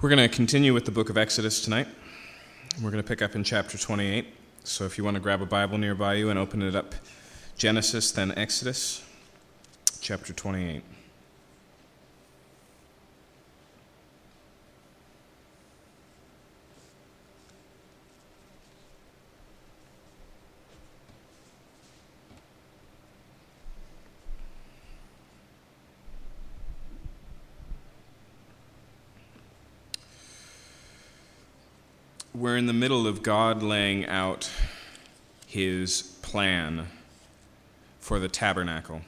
We're going to continue with the book of Exodus tonight. We're going to pick up in chapter 28. So if you want to grab a Bible nearby you and open it up, Genesis, then Exodus, chapter 28. we're in the middle of God laying out his plan for the tabernacle.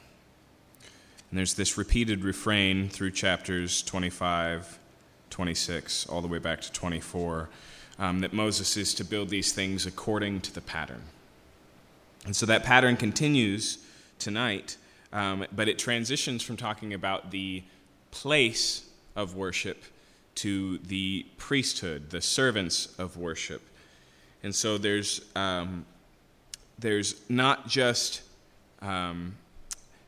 And there's this repeated refrain through chapters 25, 26, all the way back to 24, um, that Moses is to build these things according to the pattern. And so that pattern continues tonight, um, but it transitions from talking about the place of worship to the priesthood, the servants of worship. And so there's, um, there's not just um,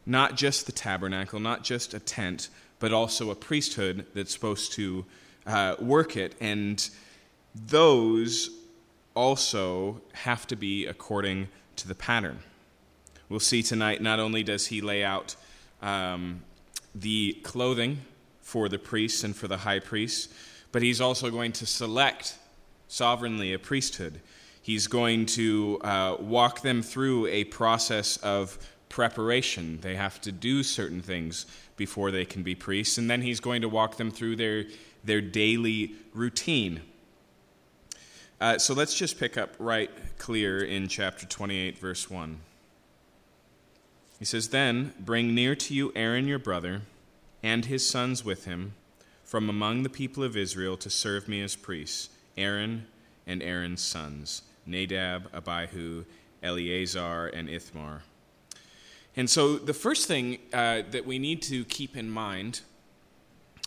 not just the tabernacle, not just a tent, but also a priesthood that's supposed to uh, work it. And those also have to be according to the pattern. We'll see tonight, not only does he lay out um, the clothing for the priests and for the high priests, but he's also going to select sovereignly a priesthood. He's going to uh, walk them through a process of preparation. They have to do certain things before they can be priests, and then he's going to walk them through their, their daily routine. Uh, so let's just pick up right clear in chapter 28, verse 1. He says, Then bring near to you Aaron your brother and his sons with him from among the people of Israel to serve me as priests Aaron and Aaron's sons, Nadab, Abihu, Eleazar, and Ithamar. And so the first thing uh, that we need to keep in mind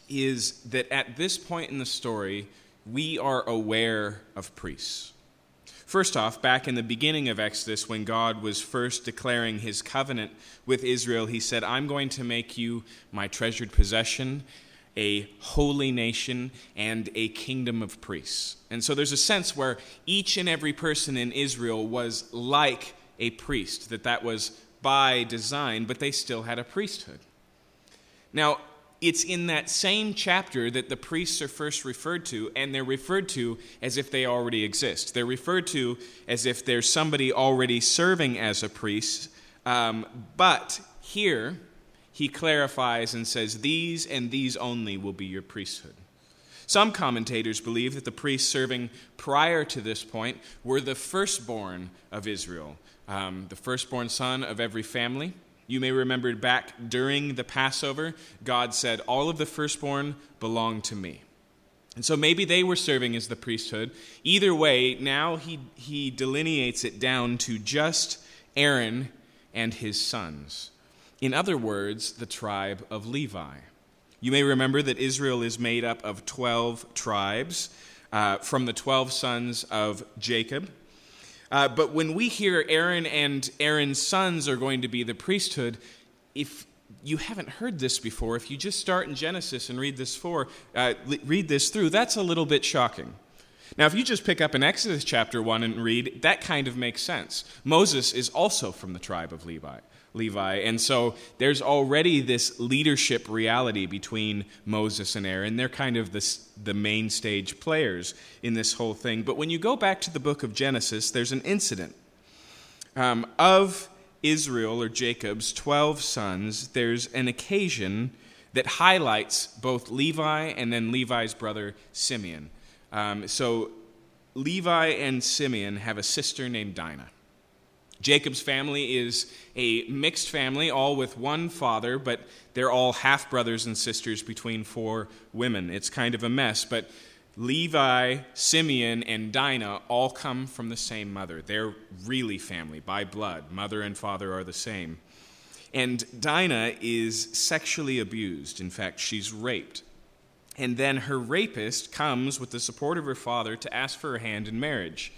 is that at this point in the story, we are aware of priests. First off, back in the beginning of Exodus, when God was first declaring his covenant with Israel, he said, I'm going to make you my treasured possession, a holy nation, and a kingdom of priests. And so there's a sense where each and every person in Israel was like a priest, that that was by design, but they still had a priesthood. Now, it's in that same chapter that the priests are first referred to, and they're referred to as if they already exist. They're referred to as if there's somebody already serving as a priest. Um, but here, he clarifies and says, These and these only will be your priesthood. Some commentators believe that the priests serving prior to this point were the firstborn of Israel, um, the firstborn son of every family. You may remember back during the Passover, God said, All of the firstborn belong to me. And so maybe they were serving as the priesthood. Either way, now he, he delineates it down to just Aaron and his sons. In other words, the tribe of Levi. You may remember that Israel is made up of 12 tribes uh, from the 12 sons of Jacob. Uh, but when we hear Aaron and Aaron's sons are going to be the priesthood, if you haven't heard this before, if you just start in Genesis and read this for, uh, read this through, that's a little bit shocking. Now, if you just pick up in Exodus chapter 1 and read, that kind of makes sense. Moses is also from the tribe of Levi. Levi. And so there's already this leadership reality between Moses and Aaron. They're kind of the, the main stage players in this whole thing. But when you go back to the book of Genesis, there's an incident um, of Israel or Jacob's 12 sons. There's an occasion that highlights both Levi and then Levi's brother Simeon. Um, so Levi and Simeon have a sister named Dinah. Jacob's family is a mixed family, all with one father, but they're all half brothers and sisters between four women. It's kind of a mess, but Levi, Simeon, and Dinah all come from the same mother. They're really family by blood. Mother and father are the same. And Dinah is sexually abused. In fact, she's raped. And then her rapist comes with the support of her father to ask for her hand in marriage.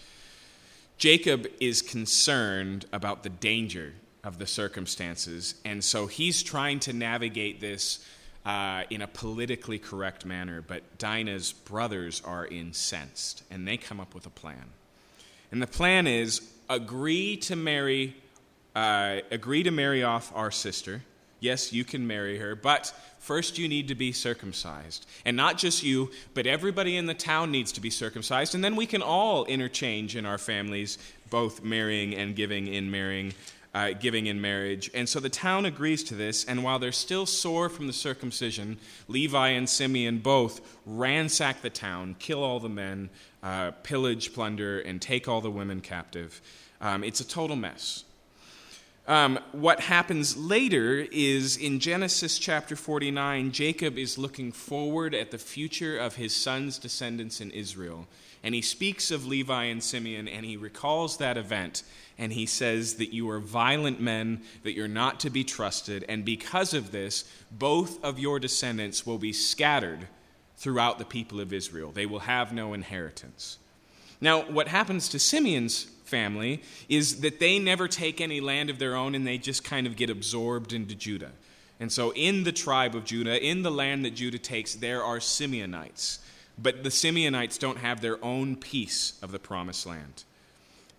Jacob is concerned about the danger of the circumstances, and so he's trying to navigate this uh, in a politically correct manner, but Dinah's brothers are incensed, and they come up with a plan. And the plan is agree to marry, uh, agree to marry off our sister. Yes, you can marry her, but first you need to be circumcised. And not just you, but everybody in the town needs to be circumcised. And then we can all interchange in our families, both marrying and giving in marrying uh, giving in marriage. And so the town agrees to this, and while they're still sore from the circumcision, Levi and Simeon both ransack the town, kill all the men, uh, pillage, plunder, and take all the women captive. Um, it's a total mess. Um, what happens later is in Genesis chapter 49, Jacob is looking forward at the future of his son's descendants in Israel. And he speaks of Levi and Simeon, and he recalls that event and he says that you are violent men, that you're not to be trusted, and because of this, both of your descendants will be scattered throughout the people of Israel. They will have no inheritance. Now, what happens to Simeon's family is that they never take any land of their own and they just kind of get absorbed into Judah. And so, in the tribe of Judah, in the land that Judah takes, there are Simeonites. But the Simeonites don't have their own piece of the promised land.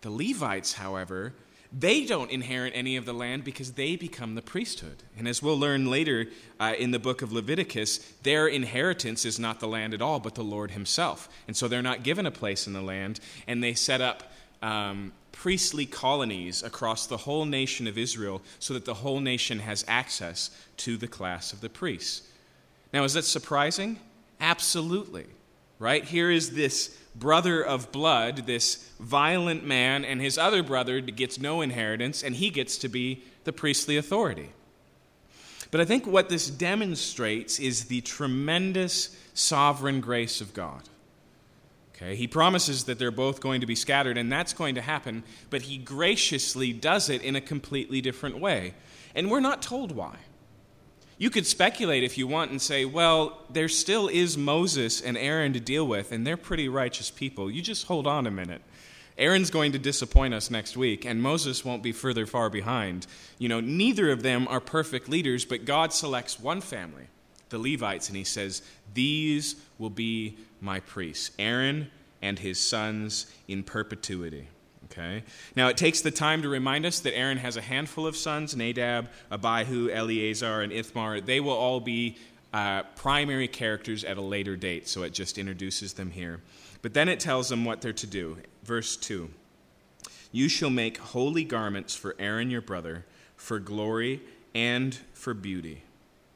The Levites, however, they don't inherit any of the land because they become the priesthood. And as we'll learn later uh, in the book of Leviticus, their inheritance is not the land at all, but the Lord Himself. And so they're not given a place in the land, and they set up um, priestly colonies across the whole nation of Israel so that the whole nation has access to the class of the priests. Now, is that surprising? Absolutely. Right? Here is this brother of blood, this violent man, and his other brother gets no inheritance, and he gets to be the priestly authority. But I think what this demonstrates is the tremendous sovereign grace of God. Okay, he promises that they're both going to be scattered, and that's going to happen, but he graciously does it in a completely different way. And we're not told why. You could speculate if you want and say, well, there still is Moses and Aaron to deal with, and they're pretty righteous people. You just hold on a minute. Aaron's going to disappoint us next week, and Moses won't be further far behind. You know, neither of them are perfect leaders, but God selects one family, the Levites, and he says, These will be my priests, Aaron and his sons in perpetuity. Okay? Now, it takes the time to remind us that Aaron has a handful of sons Nadab, Abihu, Eleazar, and Ithamar. They will all be uh, primary characters at a later date, so it just introduces them here. But then it tells them what they're to do. Verse 2 You shall make holy garments for Aaron your brother, for glory and for beauty.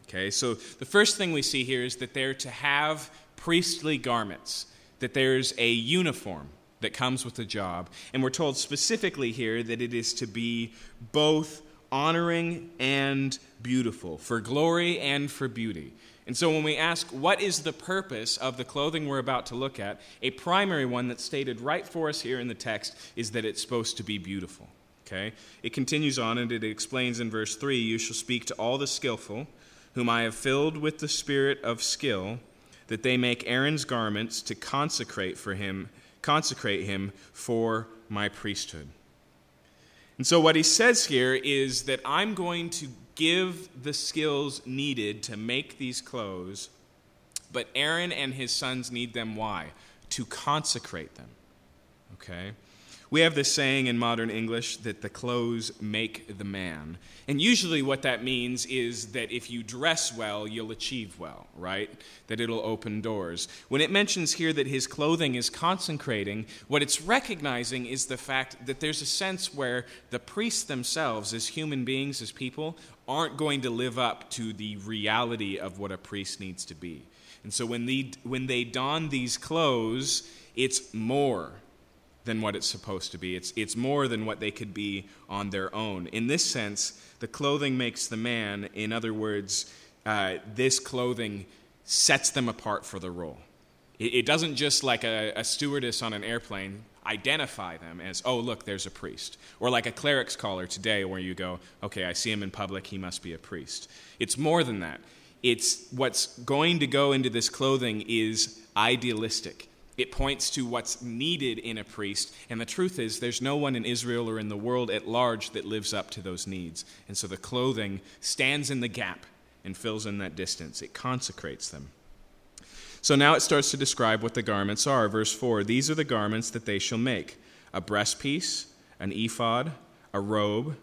Okay, so the first thing we see here is that they're to have priestly garments, that there's a uniform that comes with the job. And we're told specifically here that it is to be both honoring and beautiful, for glory and for beauty. And so when we ask what is the purpose of the clothing we're about to look at, a primary one that's stated right for us here in the text is that it's supposed to be beautiful. Okay? It continues on and it explains in verse 3 You shall speak to all the skillful, whom I have filled with the spirit of skill, that they make Aaron's garments to consecrate for him consecrate him for my priesthood. And so, what he says here is that I'm going to give the skills needed to make these clothes, but Aaron and his sons need them. Why? To consecrate them. Okay? We have this saying in modern English that the clothes make the man. And usually, what that means is that if you dress well, you'll achieve well, right? That it'll open doors. When it mentions here that his clothing is consecrating, what it's recognizing is the fact that there's a sense where the priests themselves, as human beings, as people, aren't going to live up to the reality of what a priest needs to be. And so when they, when they don these clothes, it's more than what it's supposed to be. It's, it's more than what they could be on their own. In this sense, the clothing makes the man. In other words, uh, this clothing sets them apart for the role. It, it doesn't just like a, a stewardess on an airplane identify them as, oh, look, there's a priest. Or like a cleric's collar today, where you go, okay, I see him in public, he must be a priest. It's more than that. It's what's going to go into this clothing is idealistic. It points to what's needed in a priest. And the truth is, there's no one in Israel or in the world at large that lives up to those needs. And so the clothing stands in the gap and fills in that distance. It consecrates them. So now it starts to describe what the garments are. Verse 4 These are the garments that they shall make a breastpiece, an ephod, a robe,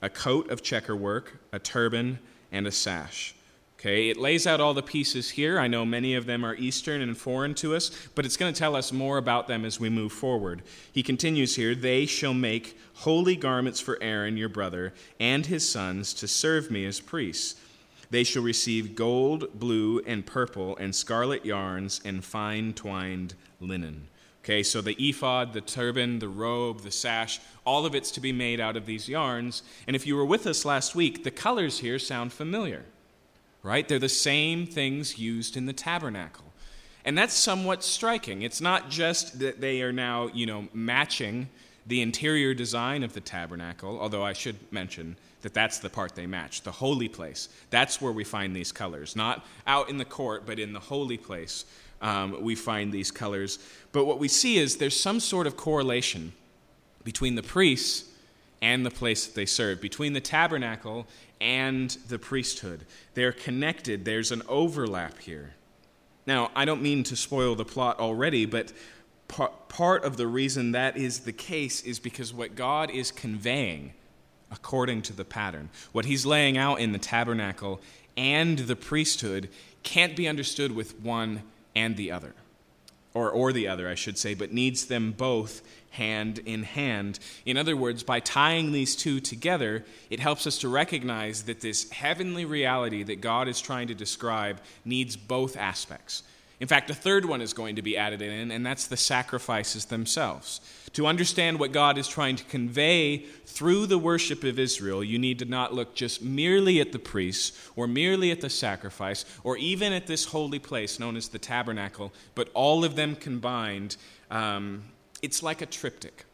a coat of checkerwork, a turban, and a sash. Okay, it lays out all the pieces here. I know many of them are Eastern and foreign to us, but it's going to tell us more about them as we move forward. He continues here They shall make holy garments for Aaron, your brother, and his sons to serve me as priests. They shall receive gold, blue, and purple, and scarlet yarns, and fine twined linen. Okay, so the ephod, the turban, the robe, the sash, all of it's to be made out of these yarns. And if you were with us last week, the colors here sound familiar right? They're the same things used in the tabernacle. And that's somewhat striking. It's not just that they are now, you know, matching the interior design of the tabernacle, although I should mention that that's the part they match, the holy place. That's where we find these colors, not out in the court, but in the holy place. Um, we find these colors. But what we see is there's some sort of correlation between the priests and the place that they serve, between the tabernacle and the priesthood. They're connected, there's an overlap here. Now, I don't mean to spoil the plot already, but part of the reason that is the case is because what God is conveying according to the pattern, what He's laying out in the tabernacle and the priesthood, can't be understood with one and the other or, or the other, I should say, but needs them both hand in hand. In other words, by tying these two together, it helps us to recognize that this heavenly reality that God is trying to describe needs both aspects. In fact, a third one is going to be added in, and that's the sacrifices themselves. To understand what God is trying to convey through the worship of Israel, you need to not look just merely at the priests or merely at the sacrifice or even at this holy place known as the tabernacle, but all of them combined. Um, it's like a triptych.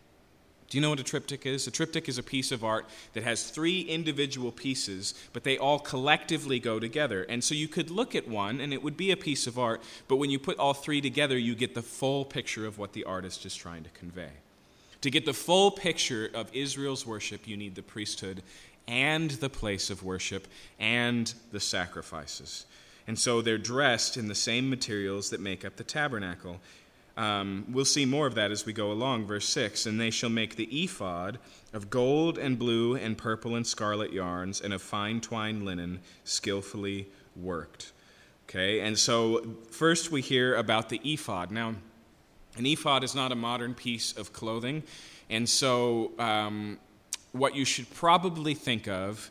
Do you know what a triptych is? A triptych is a piece of art that has three individual pieces, but they all collectively go together. And so you could look at one and it would be a piece of art, but when you put all three together, you get the full picture of what the artist is trying to convey. To get the full picture of Israel's worship, you need the priesthood and the place of worship and the sacrifices. And so they're dressed in the same materials that make up the tabernacle. Um, we'll see more of that as we go along. Verse 6 And they shall make the ephod of gold and blue and purple and scarlet yarns and of fine twined linen, skillfully worked. Okay, and so first we hear about the ephod. Now, an ephod is not a modern piece of clothing, and so um, what you should probably think of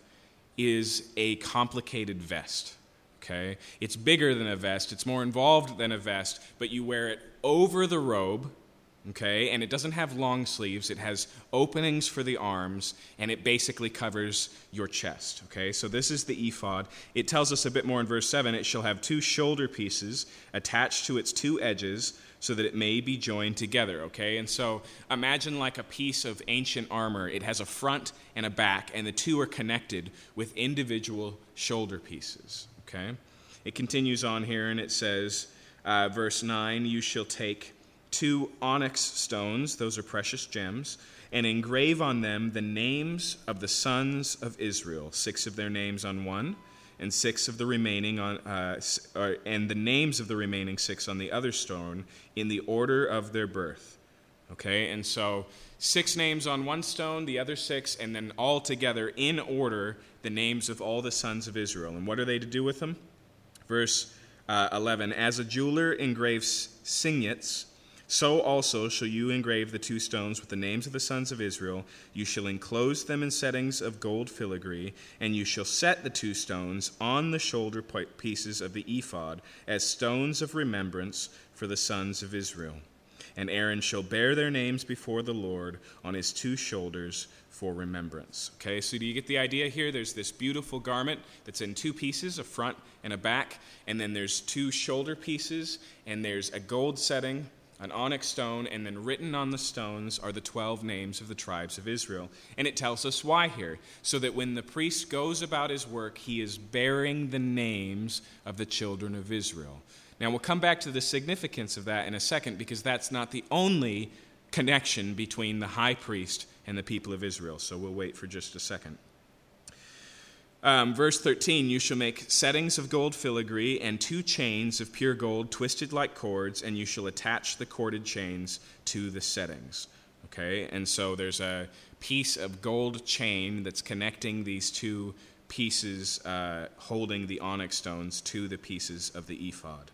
is a complicated vest okay? It's bigger than a vest, it's more involved than a vest, but you wear it over the robe, okay? And it doesn't have long sleeves, it has openings for the arms, and it basically covers your chest, okay? So this is the ephod. It tells us a bit more in verse 7 it shall have two shoulder pieces attached to its two edges so that it may be joined together, okay? And so imagine like a piece of ancient armor. It has a front and a back, and the two are connected with individual shoulder pieces, Okay? It continues on here and it says, uh, verse 9, You shall take two onyx stones, those are precious gems, and engrave on them the names of the sons of Israel, six of their names on one, and six of the remaining on, uh, and the names of the remaining six on the other stone in the order of their birth. Okay, and so six names on one stone, the other six, and then all together in order the names of all the sons of Israel. And what are they to do with them? Verse uh, 11 As a jeweler engraves signets, so also shall you engrave the two stones with the names of the sons of Israel. You shall enclose them in settings of gold filigree, and you shall set the two stones on the shoulder pieces of the ephod as stones of remembrance for the sons of Israel and Aaron shall bear their names before the Lord on his two shoulders for remembrance. Okay, so do you get the idea here? There's this beautiful garment that's in two pieces, a front and a back, and then there's two shoulder pieces, and there's a gold setting, an onyx stone, and then written on the stones are the 12 names of the tribes of Israel. And it tells us why here. So that when the priest goes about his work, he is bearing the names of the children of Israel. Now, we'll come back to the significance of that in a second because that's not the only connection between the high priest and the people of Israel. So we'll wait for just a second. Um, verse 13 You shall make settings of gold filigree and two chains of pure gold twisted like cords, and you shall attach the corded chains to the settings. Okay, and so there's a piece of gold chain that's connecting these two pieces uh, holding the onyx stones to the pieces of the ephod.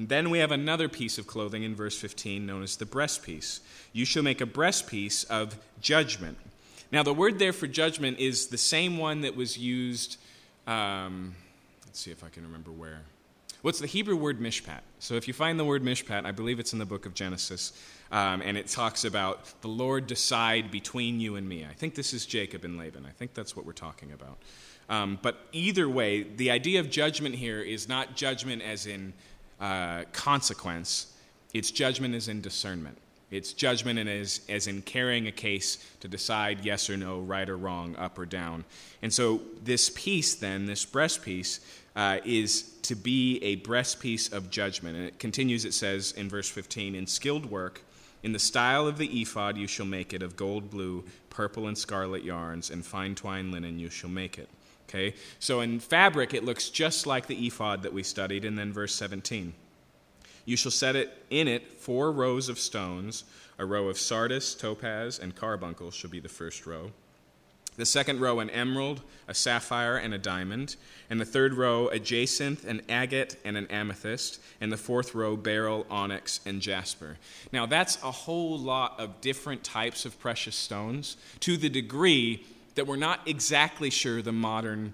And then we have another piece of clothing in verse 15 known as the breastpiece. You shall make a breastpiece of judgment. Now, the word there for judgment is the same one that was used. Um, let's see if I can remember where. What's the Hebrew word mishpat? So, if you find the word mishpat, I believe it's in the book of Genesis, um, and it talks about the Lord decide between you and me. I think this is Jacob and Laban. I think that's what we're talking about. Um, but either way, the idea of judgment here is not judgment as in uh, consequence, it's judgment is in discernment. It's judgment is as in carrying a case to decide yes or no, right or wrong, up or down. And so this piece, then, this breastpiece, uh, is to be a breastpiece of judgment. And it continues, it says in verse 15, in skilled work, in the style of the ephod you shall make it, of gold, blue, purple, and scarlet yarns, and fine twined linen you shall make it. Okay? So in fabric, it looks just like the ephod that we studied, and then verse 17. You shall set it in it four rows of stones. A row of sardis, topaz, and carbuncle shall be the first row. The second row, an emerald, a sapphire, and a diamond. And the third row, a jacinth, an agate, and an amethyst. And the fourth row, beryl, onyx, and jasper. Now, that's a whole lot of different types of precious stones to the degree that we're not exactly sure the modern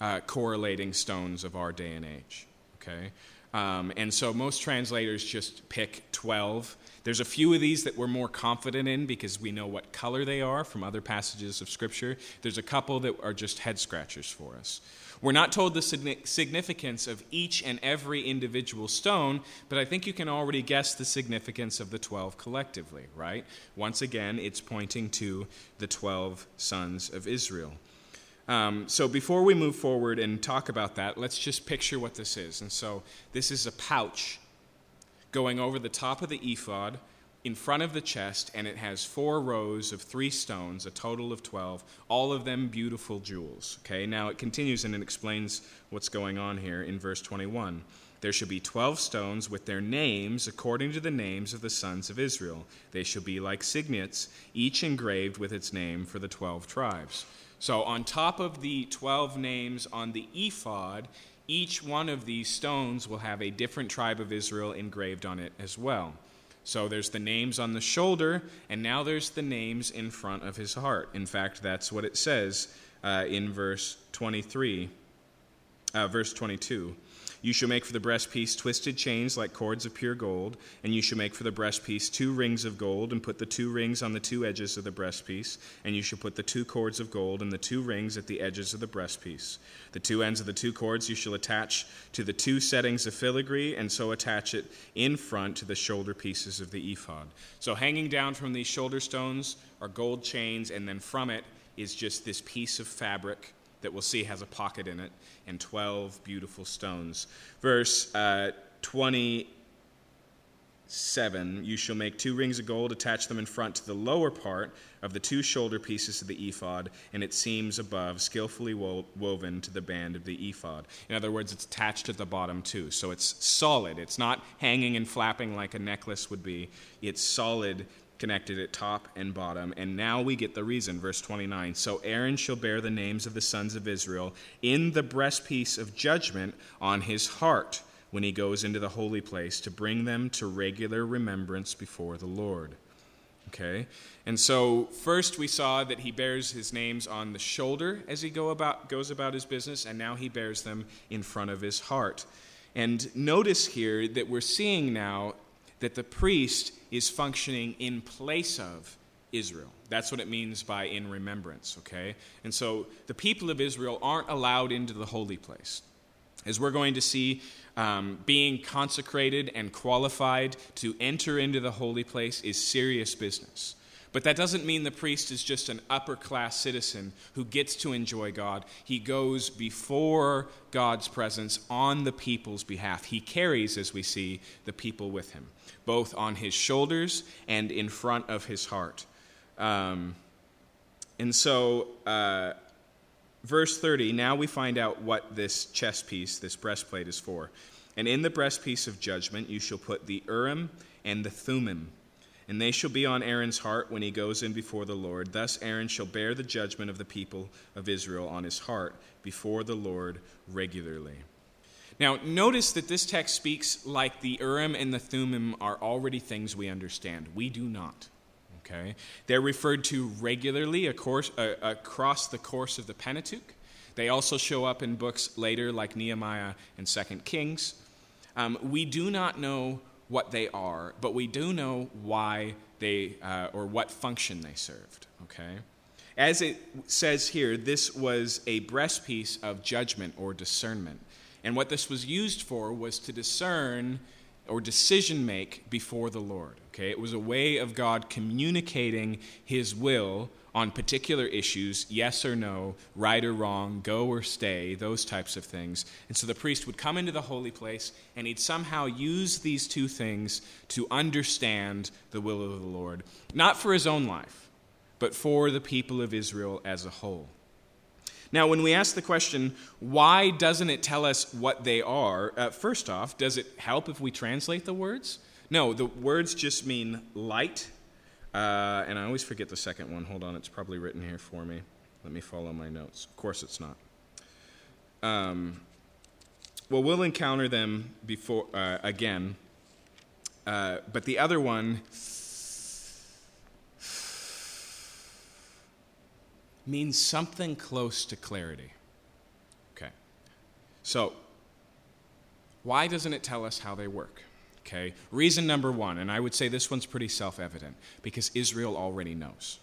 uh, correlating stones of our day and age. Okay? Um, and so most translators just pick 12. There's a few of these that we're more confident in because we know what color they are from other passages of Scripture. There's a couple that are just head scratchers for us. We're not told the significance of each and every individual stone, but I think you can already guess the significance of the 12 collectively, right? Once again, it's pointing to the 12 sons of Israel. Um, so before we move forward and talk about that, let's just picture what this is. And so this is a pouch going over the top of the ephod in front of the chest, and it has four rows of three stones, a total of 12, all of them beautiful jewels. Okay, now it continues and it explains what's going on here in verse 21. There shall be 12 stones with their names according to the names of the sons of Israel. They shall be like signets, each engraved with its name for the 12 tribes. So, on top of the 12 names on the ephod, each one of these stones will have a different tribe of Israel engraved on it as well. So there's the names on the shoulder, and now there's the names in front of his heart. In fact, that's what it says uh, in verse 23, uh, verse 22. You shall make for the breastpiece twisted chains like cords of pure gold, and you shall make for the breastpiece two rings of gold, and put the two rings on the two edges of the breastpiece, and you shall put the two cords of gold and the two rings at the edges of the breastpiece. The two ends of the two cords you shall attach to the two settings of filigree, and so attach it in front to the shoulder pieces of the ephod. So hanging down from these shoulder stones are gold chains, and then from it is just this piece of fabric that we'll see has a pocket in it and 12 beautiful stones. Verse uh, 27 You shall make two rings of gold, attach them in front to the lower part of the two shoulder pieces of the ephod, and its seams above, skillfully wo- woven to the band of the ephod. In other words, it's attached at the bottom too. So it's solid. It's not hanging and flapping like a necklace would be. It's solid connected at top and bottom. And now we get the reason, verse 29. So Aaron shall bear the names of the sons of Israel in the breastpiece of judgment on his heart when he goes into the holy place to bring them to regular remembrance before the Lord. Okay? And so first we saw that he bears his names on the shoulder as he go about, goes about his business, and now he bears them in front of his heart. And notice here that we're seeing now that the priest is functioning in place of Israel. That's what it means by in remembrance, okay? And so the people of Israel aren't allowed into the holy place. As we're going to see, um, being consecrated and qualified to enter into the holy place is serious business. But that doesn't mean the priest is just an upper class citizen who gets to enjoy God. He goes before God's presence on the people's behalf. He carries, as we see, the people with him, both on his shoulders and in front of his heart. Um, and so, uh, verse 30, now we find out what this chest piece, this breastplate, is for. And in the breastpiece of judgment you shall put the Urim and the Thummim, and they shall be on Aaron's heart when he goes in before the Lord. Thus Aaron shall bear the judgment of the people of Israel on his heart before the Lord regularly. Now, notice that this text speaks like the Urim and the Thummim are already things we understand. We do not. Okay? They're referred to regularly across the course of the Pentateuch. They also show up in books later, like Nehemiah and Second Kings. Um, we do not know what they are, but we do know why they, uh, or what function they served. Okay? As it says here, this was a breastpiece of judgment or discernment. And what this was used for was to discern or decision make before the Lord. Okay? It was a way of God communicating his will on particular issues, yes or no, right or wrong, go or stay, those types of things. And so the priest would come into the holy place and he'd somehow use these two things to understand the will of the Lord, not for his own life, but for the people of Israel as a whole. Now, when we ask the question, why doesn't it tell us what they are? Uh, first off, does it help if we translate the words? No, the words just mean light. Uh, and I always forget the second one. Hold on, it's probably written here for me. Let me follow my notes. Of course, it's not. Um, well, we'll encounter them before uh, again. Uh, but the other one means something close to clarity. Okay. So, why doesn't it tell us how they work? Okay. Reason number one, and I would say this one's pretty self evident because Israel already knows.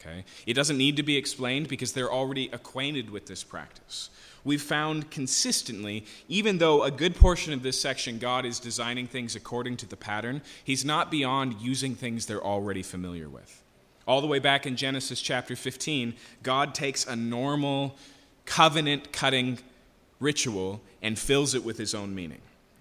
Okay. It doesn't need to be explained because they're already acquainted with this practice. We've found consistently, even though a good portion of this section, God is designing things according to the pattern, He's not beyond using things they're already familiar with. All the way back in Genesis chapter 15, God takes a normal covenant cutting ritual and fills it with his own meaning.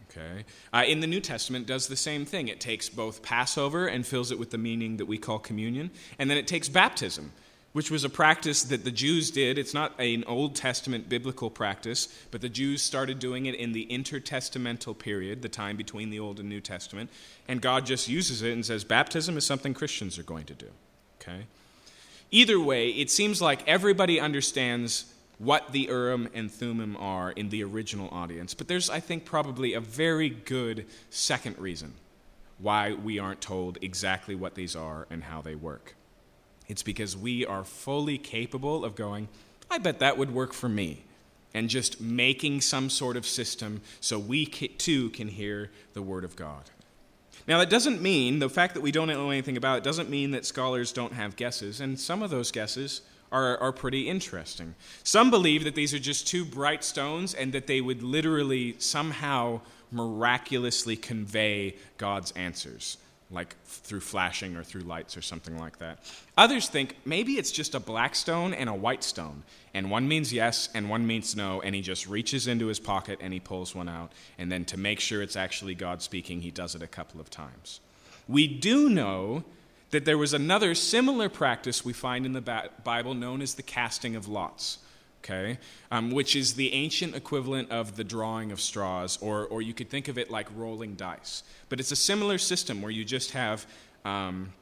Okay? Uh, in the New Testament, does the same thing. It takes both Passover and fills it with the meaning that we call communion, and then it takes baptism, which was a practice that the Jews did. It's not an Old Testament biblical practice, but the Jews started doing it in the intertestamental period, the time between the Old and New Testament, and God just uses it and says baptism is something Christians are going to do. Okay? Either way, it seems like everybody understands what the Urim and Thummim are in the original audience, but there's, I think, probably a very good second reason why we aren't told exactly what these are and how they work. It's because we are fully capable of going, I bet that would work for me, and just making some sort of system so we too can hear the Word of God. Now, that doesn't mean, the fact that we don't know anything about it doesn't mean that scholars don't have guesses, and some of those guesses are, are pretty interesting. Some believe that these are just two bright stones and that they would literally somehow miraculously convey God's answers like through flashing or through lights or something like that. Others think maybe it's just a black stone and a white stone, and one means yes and one means no, and he just reaches into his pocket and he pulls one out, and then to make sure it's actually God speaking, he does it a couple of times. We do know that there was another similar practice we find in the Bible known as the casting of lots okay, um, which is the ancient equivalent of the drawing of straws, or, or you could think of it like rolling dice. But it's a similar system where you just have um,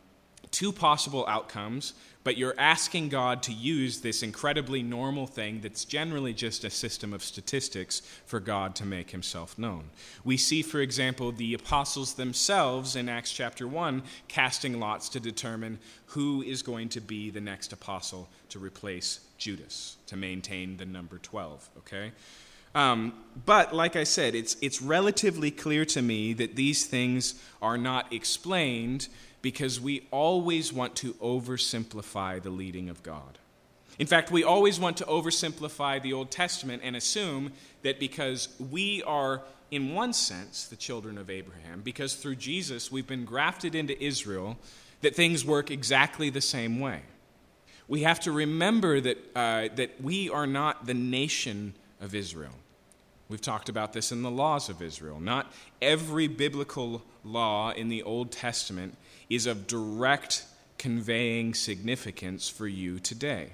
two possible outcomes, but you're asking God to use this incredibly normal thing that's generally just a system of statistics for God to make himself known. We see, for example, the apostles themselves in Acts chapter 1 casting lots to determine who is going to be the next apostle to replace Judas, to maintain the number 12, okay? Um, but like I said, it's, it's relatively clear to me that these things are not explained because we always want to oversimplify the leading of God. In fact, we always want to oversimplify the Old Testament and assume that because we are, in one sense, the children of Abraham, because through Jesus we've been grafted into Israel, that things work exactly the same way. We have to remember that, uh, that we are not the nation of Israel. We've talked about this in the laws of Israel. Not every biblical law in the Old Testament is of direct conveying significance for you today.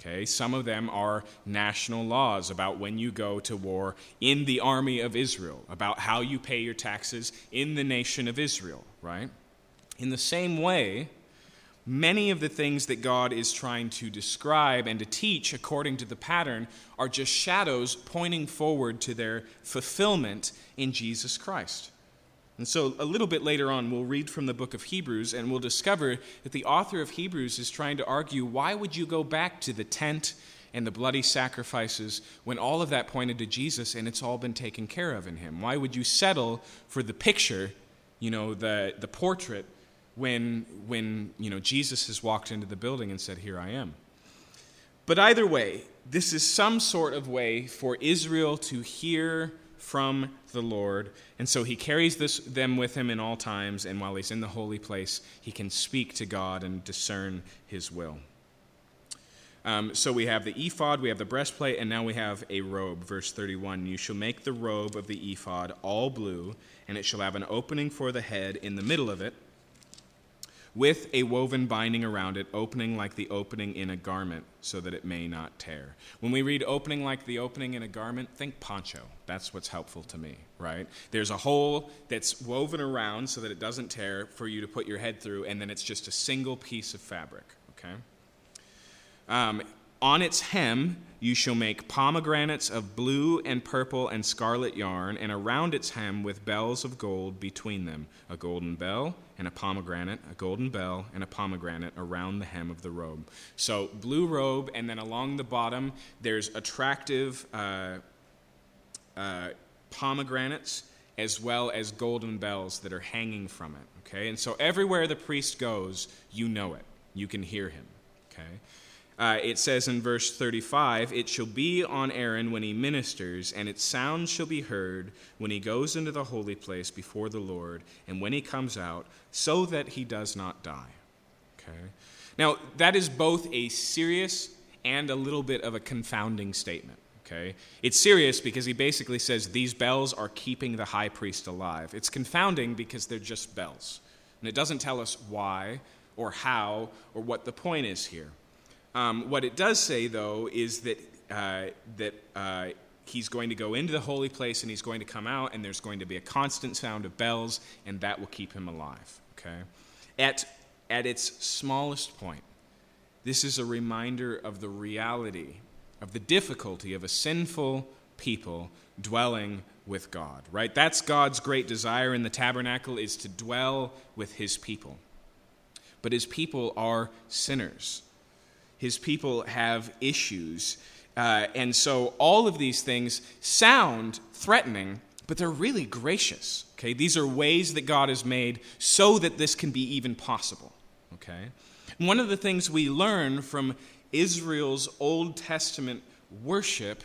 Okay, some of them are national laws about when you go to war in the army of Israel, about how you pay your taxes in the nation of Israel, right? In the same way, many of the things that God is trying to describe and to teach according to the pattern are just shadows pointing forward to their fulfillment in Jesus Christ. And so, a little bit later on, we'll read from the book of Hebrews and we'll discover that the author of Hebrews is trying to argue why would you go back to the tent and the bloody sacrifices when all of that pointed to Jesus and it's all been taken care of in him? Why would you settle for the picture, you know, the, the portrait, when, when you know, Jesus has walked into the building and said, Here I am? But either way, this is some sort of way for Israel to hear from the Lord. And so he carries this, them with him in all times, and while he's in the holy place, he can speak to God and discern his will. Um, so we have the ephod, we have the breastplate, and now we have a robe. Verse 31 You shall make the robe of the ephod all blue, and it shall have an opening for the head in the middle of it with a woven binding around it, opening like the opening in a garment, so that it may not tear. When we read opening like the opening in a garment, think poncho. That's what's helpful to me, right? There's a hole that's woven around so that it doesn't tear for you to put your head through, and then it's just a single piece of fabric, okay? Um, on its hem, you shall make pomegranates of blue and purple and scarlet yarn, and around its hem with bells of gold between them a golden bell and a pomegranate, a golden bell and a pomegranate around the hem of the robe. So, blue robe, and then along the bottom, there's attractive uh, uh, pomegranates as well as golden bells that are hanging from it. Okay? And so, everywhere the priest goes, you know it, you can hear him. Okay? Uh, it says in verse 35 It shall be on Aaron when he ministers, and its sound shall be heard when he goes into the holy place before the Lord, and when he comes out, so that he does not die. Okay? Now, that is both a serious and a little bit of a confounding statement. Okay? It's serious because he basically says these bells are keeping the high priest alive. It's confounding because they're just bells. And it doesn't tell us why or how or what the point is here. Um, what it does say, though, is that, uh, that uh, he's going to go into the holy place and he's going to come out, and there's going to be a constant sound of bells, and that will keep him alive. Okay? At, at its smallest point, this is a reminder of the reality, of the difficulty of a sinful people dwelling with God, right? That's God's great desire in the tabernacle is to dwell with his people. But his people are sinners his people have issues. Uh, and so all of these things sound threatening, but they're really gracious. Okay? These are ways that God has made so that this can be even possible. Okay? one of the things we learn from Israel's Old Testament worship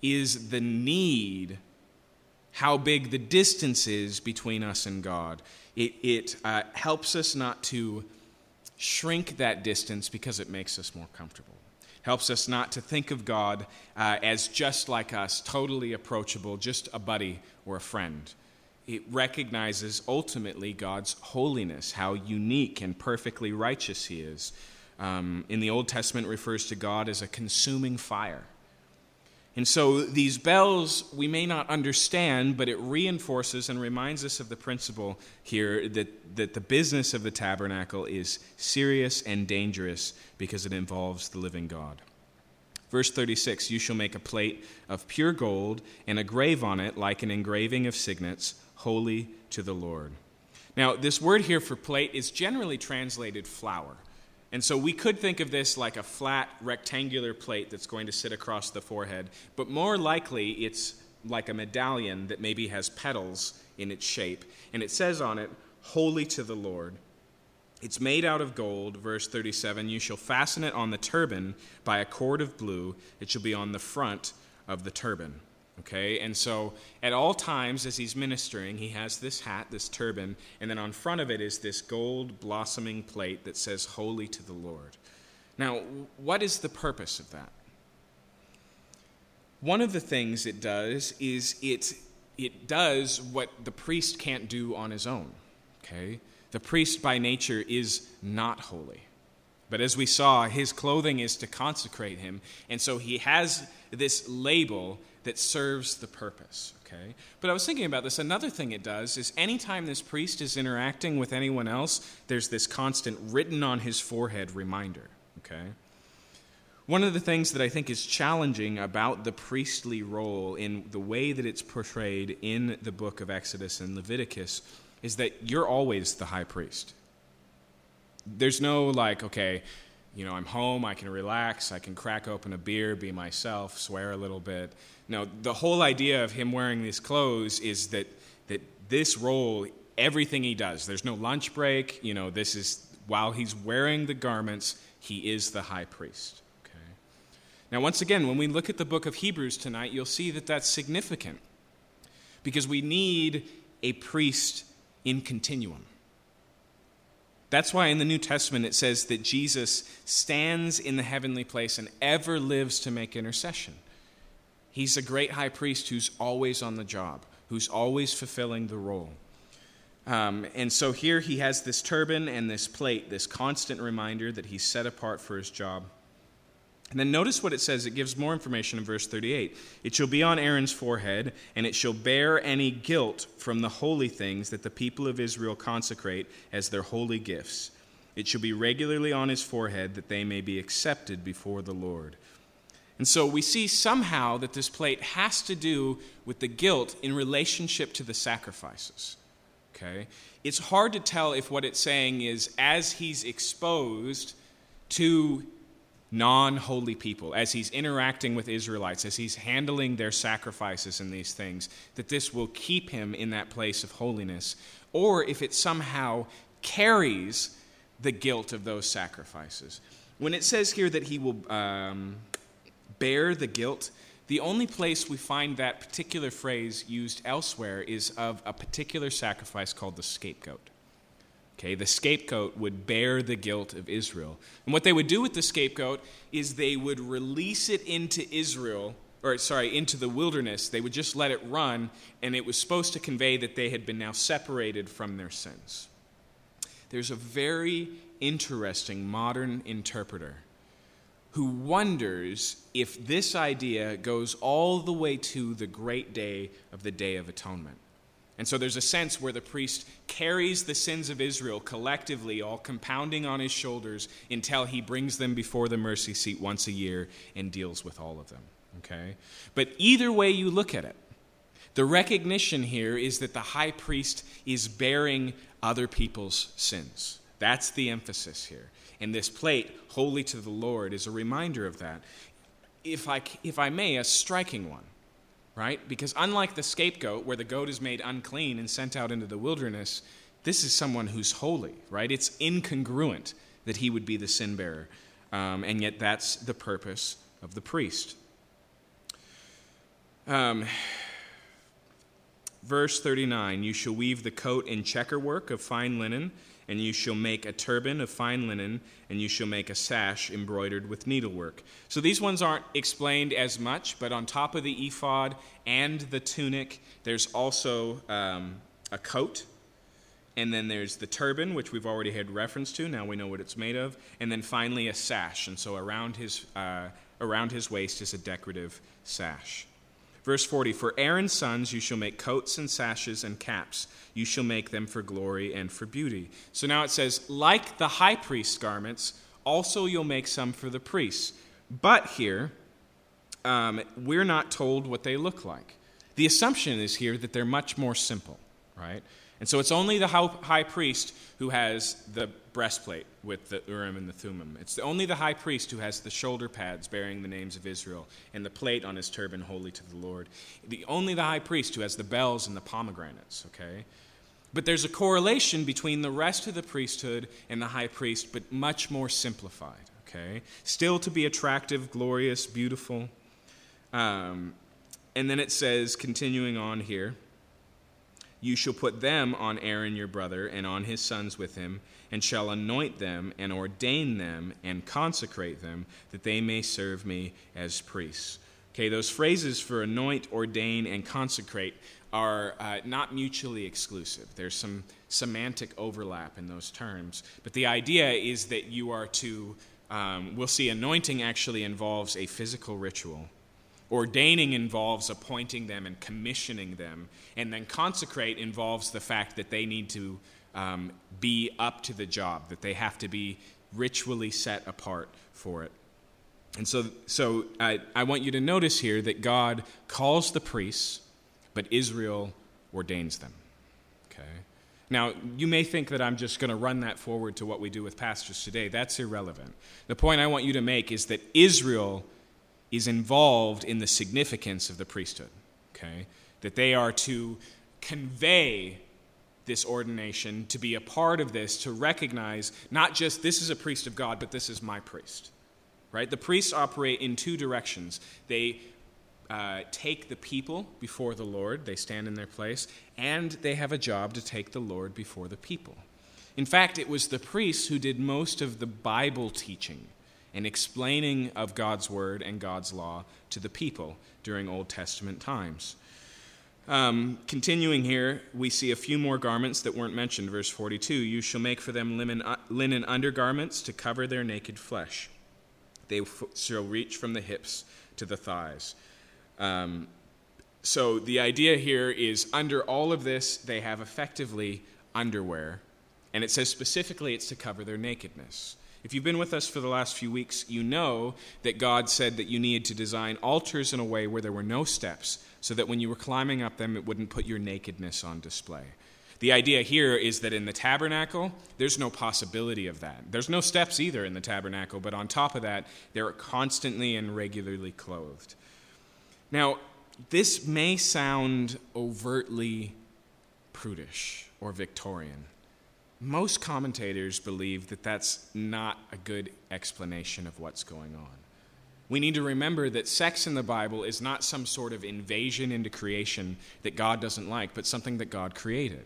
is the need, how big the distance is between us and God. It, it uh, helps us not to shrink that distance because it makes us more comfortable. Helps us not to think of God uh, as just like us, totally approachable, just a buddy or a friend. It recognizes ultimately God's holiness, how unique and perfectly righteous He is. Um, in the Old Testament, refers to God as a consuming fire. And so these bells we may not understand, but it reinforces and reminds us of the principle here that, that the business of the tabernacle is serious and dangerous because it involves the living God. Verse 36 You shall make a plate of pure gold and a grave on it like an engraving of signets, holy to the Lord. Now, this word here for plate is generally translated flower. And so we could think of this like a flat rectangular plate that's going to sit across the forehead, but more likely it's like a medallion that maybe has petals in its shape. And it says on it, Holy to the Lord. It's made out of gold, verse 37. You shall fasten it on the turban by a cord of blue. It shall be on the front of the turban. Okay, and so at all times as he's ministering, he has this hat, this turban, and then on front of it is this gold blossoming plate that says, Holy to the Lord. Now, what is the purpose of that? One of the things it does is it, it does what the priest can't do on his own. Okay? The priest by nature is not holy. But as we saw, his clothing is to consecrate him. And so he has this label that serves the purpose. Okay? But I was thinking about this. Another thing it does is anytime this priest is interacting with anyone else, there's this constant written on his forehead reminder. Okay? One of the things that I think is challenging about the priestly role in the way that it's portrayed in the book of Exodus and Leviticus is that you're always the high priest. There's no like, okay, you know, I'm home, I can relax, I can crack open a beer, be myself, swear a little bit. No, the whole idea of him wearing these clothes is that, that this role, everything he does, there's no lunch break, you know, this is, while he's wearing the garments, he is the high priest. Okay? Now, once again, when we look at the book of Hebrews tonight, you'll see that that's significant because we need a priest in continuum. That's why in the New Testament it says that Jesus stands in the heavenly place and ever lives to make intercession. He's a great high priest who's always on the job, who's always fulfilling the role. Um, and so here he has this turban and this plate, this constant reminder that he's set apart for his job. And then notice what it says. It gives more information in verse 38. It shall be on Aaron's forehead, and it shall bear any guilt from the holy things that the people of Israel consecrate as their holy gifts. It shall be regularly on his forehead, that they may be accepted before the Lord. And so we see somehow that this plate has to do with the guilt in relationship to the sacrifices. Okay? It's hard to tell if what it's saying is as he's exposed to non holy people, as he's interacting with Israelites, as he's handling their sacrifices and these things, that this will keep him in that place of holiness, or if it somehow carries the guilt of those sacrifices. When it says here that he will um, bear the guilt, the only place we find that particular phrase used elsewhere is of a particular sacrifice called the scapegoat. Okay, the scapegoat would bear the guilt of Israel. And what they would do with the scapegoat is they would release it into Israel, or sorry, into the wilderness. They would just let it run, and it was supposed to convey that they had been now separated from their sins. There's a very interesting modern interpreter who wonders if this idea goes all the way to the great day of the Day of Atonement. And so there's a sense where the priest carries the sins of Israel collectively, all compounding on his shoulders, until he brings them before the mercy seat once a year and deals with all of them. Okay? But either way you look at it, the recognition here is that the high priest is bearing other people's sins. That's the emphasis here. And this plate, holy to the Lord, is a reminder of that. If I, if I may, a striking one right? Because unlike the scapegoat, where the goat is made unclean and sent out into the wilderness, this is someone who's holy, right? It's incongruent that he would be the sin bearer. Um, and yet, that's the purpose of the priest. Um, verse 39 You shall weave the coat in checkerwork of fine linen and you shall make a turban of fine linen, and you shall make a sash embroidered with needlework. So these ones aren't explained as much, but on top of the ephod and the tunic, there's also um, a coat. And then there's the turban, which we've already had reference to. Now we know what it's made of. And then finally a sash. And so around his, uh, around his waist is a decorative sash. Verse 40 For Aaron's sons you shall make coats and sashes and caps. You shall make them for glory and for beauty. So now it says, like the high priest's garments, also you'll make some for the priests. But here, um, we're not told what they look like. The assumption is here that they're much more simple, right? And so it's only the high priest who has the breastplate with the Urim and the Thummim. It's only the high priest who has the shoulder pads bearing the names of Israel and the plate on his turban holy to the Lord. The, only the high priest who has the bells and the pomegranates, okay? But there's a correlation between the rest of the priesthood and the high priest, but much more simplified, okay? Still to be attractive, glorious, beautiful. Um, and then it says, continuing on here, you shall put them on Aaron your brother and on his sons with him, and shall anoint them and ordain them and consecrate them, that they may serve me as priests. Okay, those phrases for anoint, ordain, and consecrate are uh, not mutually exclusive. There's some semantic overlap in those terms. But the idea is that you are to, um, we'll see, anointing actually involves a physical ritual. Ordaining involves appointing them and commissioning them. And then consecrate involves the fact that they need to um, be up to the job, that they have to be ritually set apart for it. And so, so I, I want you to notice here that God calls the priests, but Israel ordains them. Okay? Now, you may think that I'm just going to run that forward to what we do with pastors today. That's irrelevant. The point I want you to make is that Israel is involved in the significance of the priesthood. Okay? That they are to convey this ordination, to be a part of this, to recognize not just this is a priest of God, but this is my priest. Right? The priests operate in two directions. They uh, take the people before the Lord, they stand in their place, and they have a job to take the Lord before the people. In fact, it was the priests who did most of the Bible teaching and explaining of God's word and God's law to the people during Old Testament times. Um, continuing here, we see a few more garments that weren't mentioned. Verse 42 You shall make for them linen, uh, linen undergarments to cover their naked flesh. They f- shall reach from the hips to the thighs. Um, so the idea here is under all of this, they have effectively underwear. And it says specifically it's to cover their nakedness. If you've been with us for the last few weeks, you know that God said that you needed to design altars in a way where there were no steps, so that when you were climbing up them, it wouldn't put your nakedness on display. The idea here is that in the tabernacle, there's no possibility of that. There's no steps either in the tabernacle, but on top of that, they're constantly and regularly clothed. Now, this may sound overtly prudish or Victorian most commentators believe that that's not a good explanation of what's going on. We need to remember that sex in the Bible is not some sort of invasion into creation that God doesn't like, but something that God created.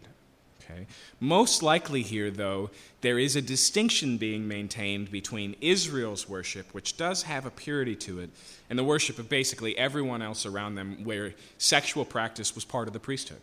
Okay? Most likely, here, though, there is a distinction being maintained between Israel's worship, which does have a purity to it, and the worship of basically everyone else around them, where sexual practice was part of the priesthood.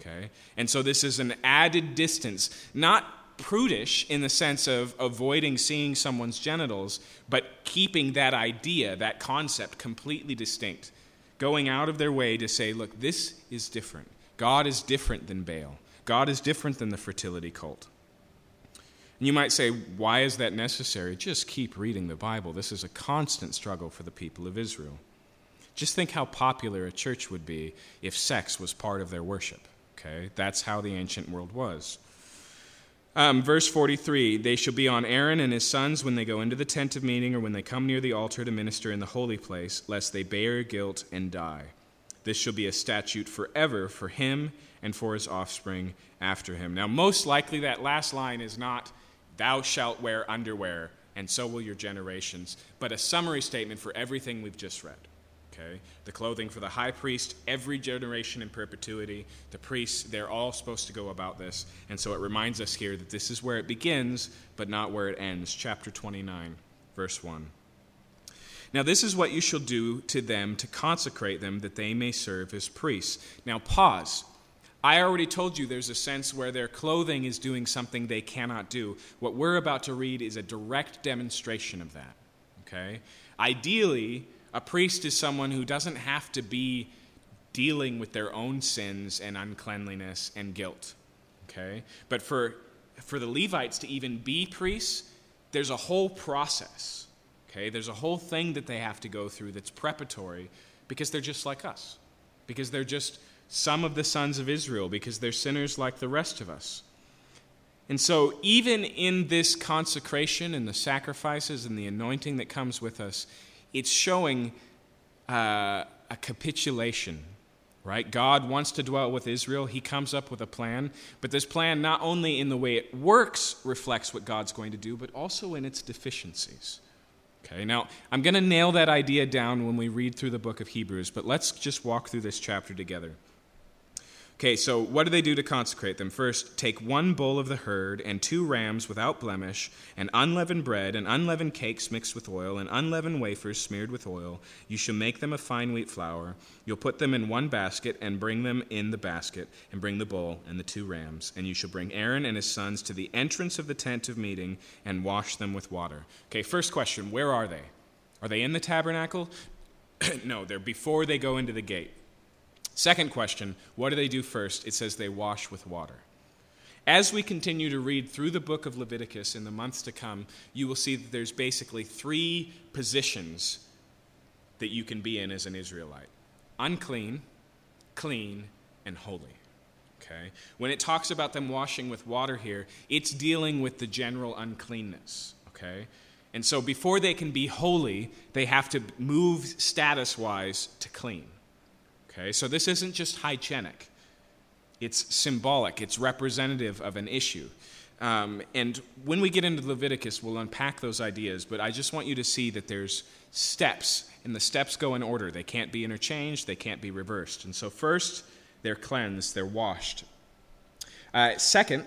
Okay? And so this is an added distance, not prudish in the sense of avoiding seeing someone's genitals, but keeping that idea, that concept completely distinct. Going out of their way to say, look, this is different. God is different than Baal. God is different than the fertility cult. And you might say, why is that necessary? Just keep reading the Bible. This is a constant struggle for the people of Israel. Just think how popular a church would be if sex was part of their worship. Okay, that's how the ancient world was. Um, verse 43 They shall be on Aaron and his sons when they go into the tent of meeting or when they come near the altar to minister in the holy place, lest they bear guilt and die. This shall be a statute forever for him and for his offspring after him. Now, most likely, that last line is not, Thou shalt wear underwear, and so will your generations, but a summary statement for everything we've just read. Okay? The clothing for the high priest, every generation in perpetuity. The priests, they're all supposed to go about this. And so it reminds us here that this is where it begins, but not where it ends. Chapter 29, verse 1. Now, this is what you shall do to them to consecrate them, that they may serve as priests. Now, pause. I already told you there's a sense where their clothing is doing something they cannot do. What we're about to read is a direct demonstration of that. Okay? Ideally, a priest is someone who doesn't have to be dealing with their own sins and uncleanliness and guilt. Okay? But for, for the Levites to even be priests, there's a whole process. Okay? There's a whole thing that they have to go through that's preparatory because they're just like us. Because they're just some of the sons of Israel, because they're sinners like the rest of us. And so, even in this consecration and the sacrifices and the anointing that comes with us, it's showing uh, a capitulation, right? God wants to dwell with Israel. He comes up with a plan, but this plan, not only in the way it works, reflects what God's going to do, but also in its deficiencies. Okay, now I'm going to nail that idea down when we read through the book of Hebrews, but let's just walk through this chapter together. Okay, so what do they do to consecrate them? First, take one bull of the herd and two rams without blemish, and unleavened bread, and unleavened cakes mixed with oil, and unleavened wafers smeared with oil. You shall make them of fine wheat flour. You'll put them in one basket, and bring them in the basket, and bring the bull and the two rams. And you shall bring Aaron and his sons to the entrance of the tent of meeting, and wash them with water. Okay, first question where are they? Are they in the tabernacle? no, they're before they go into the gate. Second question what do they do first? It says they wash with water. As we continue to read through the book of Leviticus in the months to come, you will see that there's basically three positions that you can be in as an Israelite unclean, clean, and holy. Okay? When it talks about them washing with water here, it's dealing with the general uncleanness. Okay? And so before they can be holy, they have to move status wise to clean. Okay, so this isn't just hygienic, it's symbolic, it's representative of an issue. Um, and when we get into Leviticus, we'll unpack those ideas, but I just want you to see that there's steps, and the steps go in order. They can't be interchanged, they can't be reversed. And so, first, they're cleansed, they're washed. Uh, second,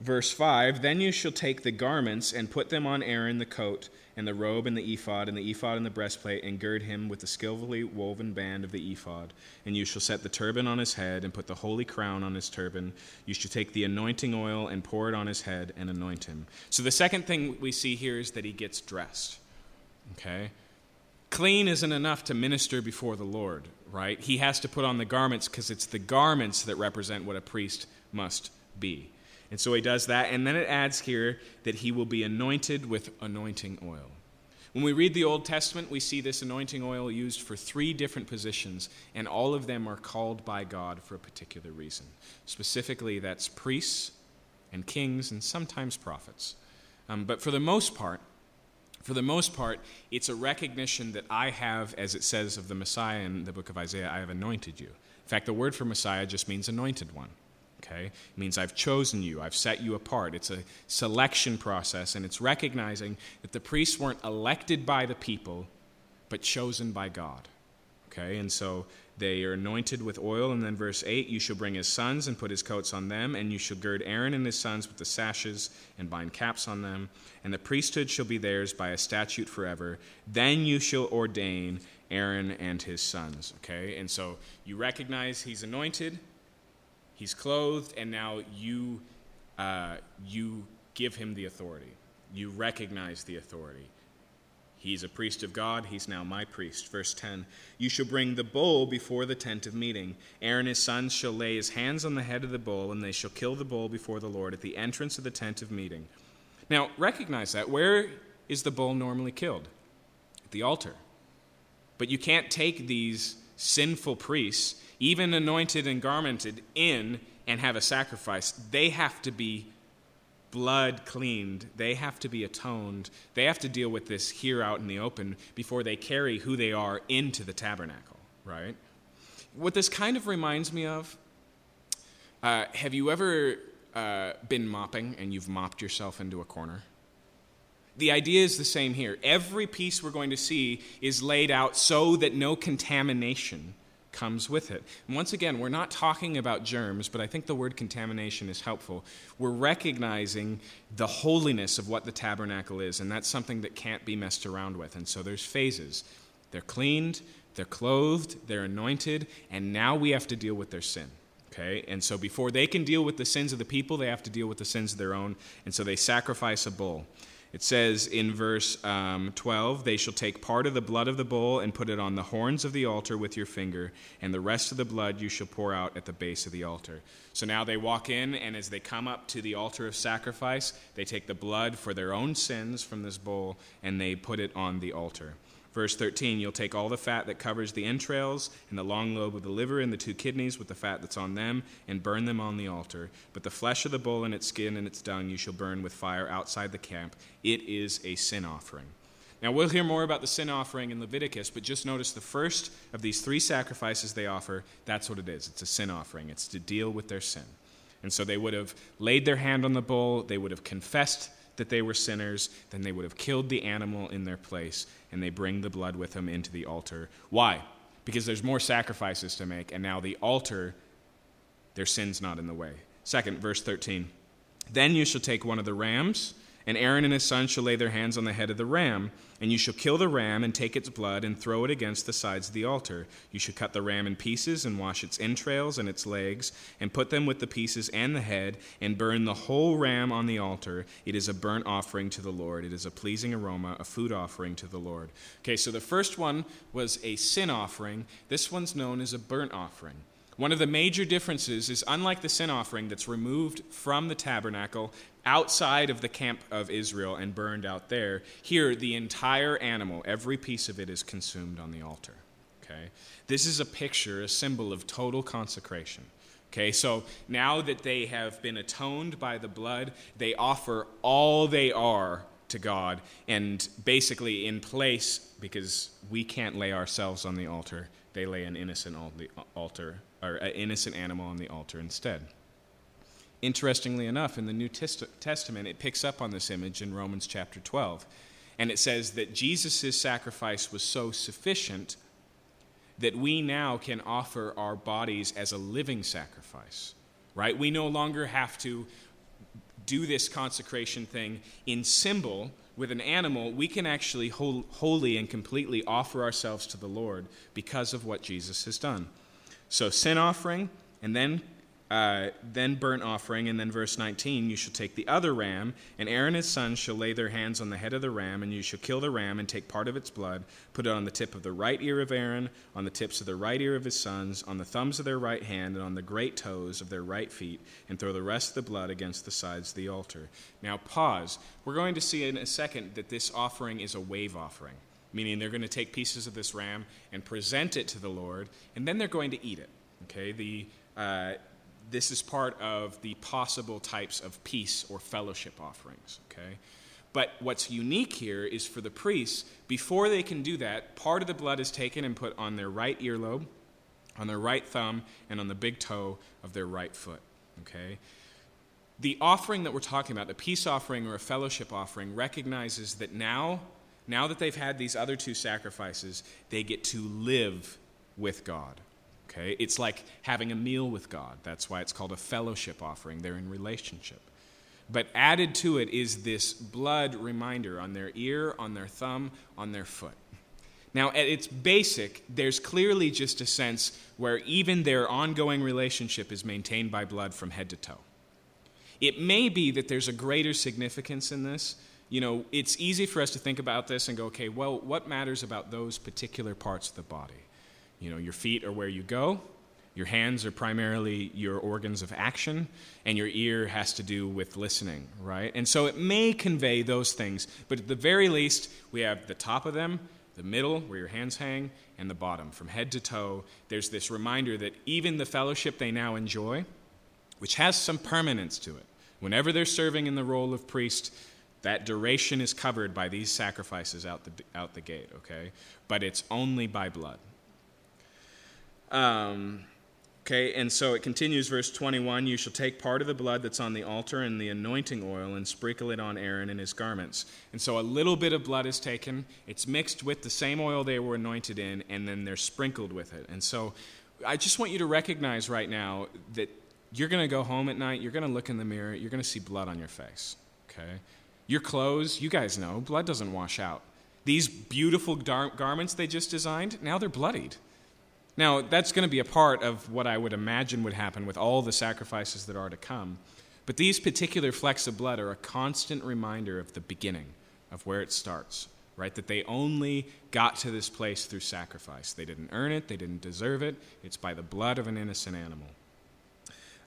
verse 5 Then you shall take the garments and put them on Aaron the coat and the robe and the ephod, and the ephod and the breastplate, and gird him with the skillfully woven band of the ephod. And you shall set the turban on his head, and put the holy crown on his turban. You shall take the anointing oil and pour it on his head, and anoint him. So the second thing we see here is that he gets dressed. Okay? Clean isn't enough to minister before the Lord, right? He has to put on the garments because it's the garments that represent what a priest must be. And so he does that. And then it adds here that he will be anointed with anointing oil. When we read the Old Testament, we see this anointing oil used for three different positions, and all of them are called by God for a particular reason. Specifically, that's priests and kings and sometimes prophets. Um, but for the most part, for the most part, it's a recognition that I have, as it says of the Messiah in the book of Isaiah, I have anointed you. In fact, the word for Messiah just means anointed one. Okay? It means I've chosen you, I've set you apart. It's a selection process, and it's recognizing that the priests weren't elected by the people, but chosen by God. Okay? And so they are anointed with oil, and then verse 8 you shall bring his sons and put his coats on them, and you shall gird Aaron and his sons with the sashes and bind caps on them, and the priesthood shall be theirs by a statute forever. Then you shall ordain Aaron and his sons. Okay? And so you recognize he's anointed He's clothed, and now you, uh, you give him the authority. You recognize the authority. He's a priest of God. He's now my priest. Verse 10 You shall bring the bull before the tent of meeting. Aaron his sons shall lay his hands on the head of the bull, and they shall kill the bull before the Lord at the entrance of the tent of meeting. Now, recognize that. Where is the bull normally killed? At the altar. But you can't take these sinful priests even anointed and garmented, in and have a sacrifice, they have to be blood cleaned. They have to be atoned. They have to deal with this here out in the open before they carry who they are into the tabernacle, right? What this kind of reminds me of uh, have you ever uh, been mopping and you've mopped yourself into a corner? The idea is the same here. Every piece we're going to see is laid out so that no contamination comes with it. And once again, we're not talking about germs, but I think the word contamination is helpful. We're recognizing the holiness of what the tabernacle is, and that's something that can't be messed around with. And so there's phases. They're cleaned, they're clothed, they're anointed, and now we have to deal with their sin. Okay? And so before they can deal with the sins of the people, they have to deal with the sins of their own, and so they sacrifice a bull. It says in verse um, 12, They shall take part of the blood of the bull and put it on the horns of the altar with your finger, and the rest of the blood you shall pour out at the base of the altar. So now they walk in, and as they come up to the altar of sacrifice, they take the blood for their own sins from this bull, and they put it on the altar. Verse 13, you'll take all the fat that covers the entrails and the long lobe of the liver and the two kidneys with the fat that's on them and burn them on the altar. But the flesh of the bull and its skin and its dung you shall burn with fire outside the camp. It is a sin offering. Now, we'll hear more about the sin offering in Leviticus, but just notice the first of these three sacrifices they offer, that's what it is. It's a sin offering, it's to deal with their sin. And so they would have laid their hand on the bull, they would have confessed that they were sinners, then they would have killed the animal in their place, and they bring the blood with them into the altar. Why? because there's more sacrifices to make, and now the altar, their sin's not in the way. Second, verse 13. Then you shall take one of the rams and Aaron and his sons shall lay their hands on the head of the ram, and you shall kill the ram and take its blood and throw it against the sides of the altar. You shall cut the ram in pieces and wash its entrails and its legs, and put them with the pieces and the head, and burn the whole ram on the altar. It is a burnt offering to the Lord. It is a pleasing aroma, a food offering to the Lord. Okay, so the first one was a sin offering. This one's known as a burnt offering. One of the major differences is unlike the sin offering that's removed from the tabernacle outside of the camp of Israel and burned out there, here the entire animal, every piece of it is consumed on the altar. Okay? This is a picture, a symbol of total consecration. Okay, so now that they have been atoned by the blood, they offer all they are to God, and basically in place, because we can't lay ourselves on the altar, they lay an innocent altar or an innocent animal on the altar instead. Interestingly enough, in the New Testament, it picks up on this image in Romans chapter 12. And it says that Jesus' sacrifice was so sufficient that we now can offer our bodies as a living sacrifice, right? We no longer have to do this consecration thing in symbol with an animal. We can actually wholly and completely offer ourselves to the Lord because of what Jesus has done. So, sin offering, and then uh, then burnt offering, and then verse 19, you shall take the other ram, and Aaron and his sons shall lay their hands on the head of the ram, and you shall kill the ram and take part of its blood, put it on the tip of the right ear of Aaron, on the tips of the right ear of his sons, on the thumbs of their right hand, and on the great toes of their right feet, and throw the rest of the blood against the sides of the altar. Now, pause. We're going to see in a second that this offering is a wave offering meaning they're going to take pieces of this ram and present it to the Lord, and then they're going to eat it. Okay, the uh, this is part of the possible types of peace or fellowship offerings. Okay, but what's unique here is for the priests, before they can do that, part of the blood is taken and put on their right earlobe, on their right thumb, and on the big toe of their right foot. Okay. The offering that we're talking about, the peace offering or a fellowship offering, recognizes that now now that they've had these other two sacrifices, they get to live with God. Okay? It's like having a meal with God. That's why it's called a fellowship offering. They're in relationship. But added to it is this blood reminder on their ear, on their thumb, on their foot. Now, at its basic, there's clearly just a sense where even their ongoing relationship is maintained by blood from head to toe. It may be that there's a greater significance in this you know, it's easy for us to think about this and go, okay, well, what matters about those particular parts of the body? You know, your feet are where you go, your hands are primarily your organs of action, and your ear has to do with listening, right? And so it may convey those things, but at the very least, we have the top of them, the middle, where your hands hang, and the bottom. From head to toe, there's this reminder that even the fellowship they now enjoy, which has some permanence to it, whenever they're serving in the role of priest, that duration is covered by these sacrifices out the, out the gate, okay? But it's only by blood. Um, okay, and so it continues, verse 21 You shall take part of the blood that's on the altar and the anointing oil and sprinkle it on Aaron and his garments. And so a little bit of blood is taken, it's mixed with the same oil they were anointed in, and then they're sprinkled with it. And so I just want you to recognize right now that you're going to go home at night, you're going to look in the mirror, you're going to see blood on your face, okay? Your clothes, you guys know, blood doesn't wash out. These beautiful dar- garments they just designed, now they're bloodied. Now, that's going to be a part of what I would imagine would happen with all the sacrifices that are to come. But these particular flecks of blood are a constant reminder of the beginning, of where it starts, right? That they only got to this place through sacrifice. They didn't earn it, they didn't deserve it. It's by the blood of an innocent animal.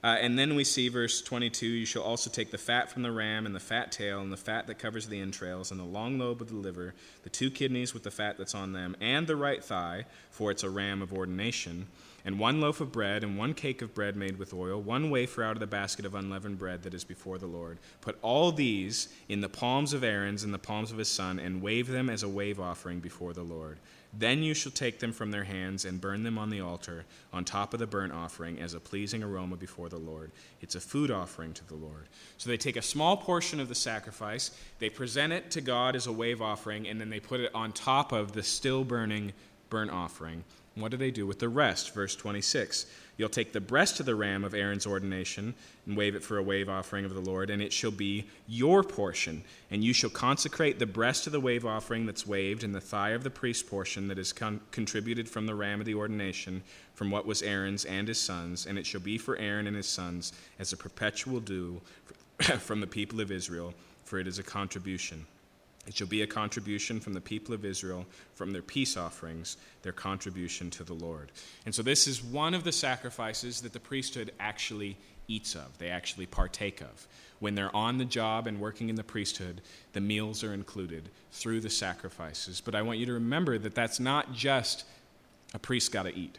Uh, and then we see verse 22 You shall also take the fat from the ram, and the fat tail, and the fat that covers the entrails, and the long lobe of the liver, the two kidneys with the fat that's on them, and the right thigh, for it's a ram of ordination, and one loaf of bread, and one cake of bread made with oil, one wafer out of the basket of unleavened bread that is before the Lord. Put all these in the palms of Aaron's and the palms of his son, and wave them as a wave offering before the Lord. Then you shall take them from their hands and burn them on the altar, on top of the burnt offering, as a pleasing aroma before the Lord. It's a food offering to the Lord. So they take a small portion of the sacrifice, they present it to God as a wave offering, and then they put it on top of the still burning burnt offering. What do they do with the rest? Verse 26. You'll take the breast of the ram of Aaron's ordination and wave it for a wave offering of the Lord, and it shall be your portion. And you shall consecrate the breast of the wave offering that's waved, and the thigh of the priest's portion that is con- contributed from the ram of the ordination, from what was Aaron's and his sons. And it shall be for Aaron and his sons as a perpetual due from the people of Israel, for it is a contribution. It shall be a contribution from the people of Israel, from their peace offerings, their contribution to the Lord. And so, this is one of the sacrifices that the priesthood actually eats of, they actually partake of. When they're on the job and working in the priesthood, the meals are included through the sacrifices. But I want you to remember that that's not just a priest got to eat,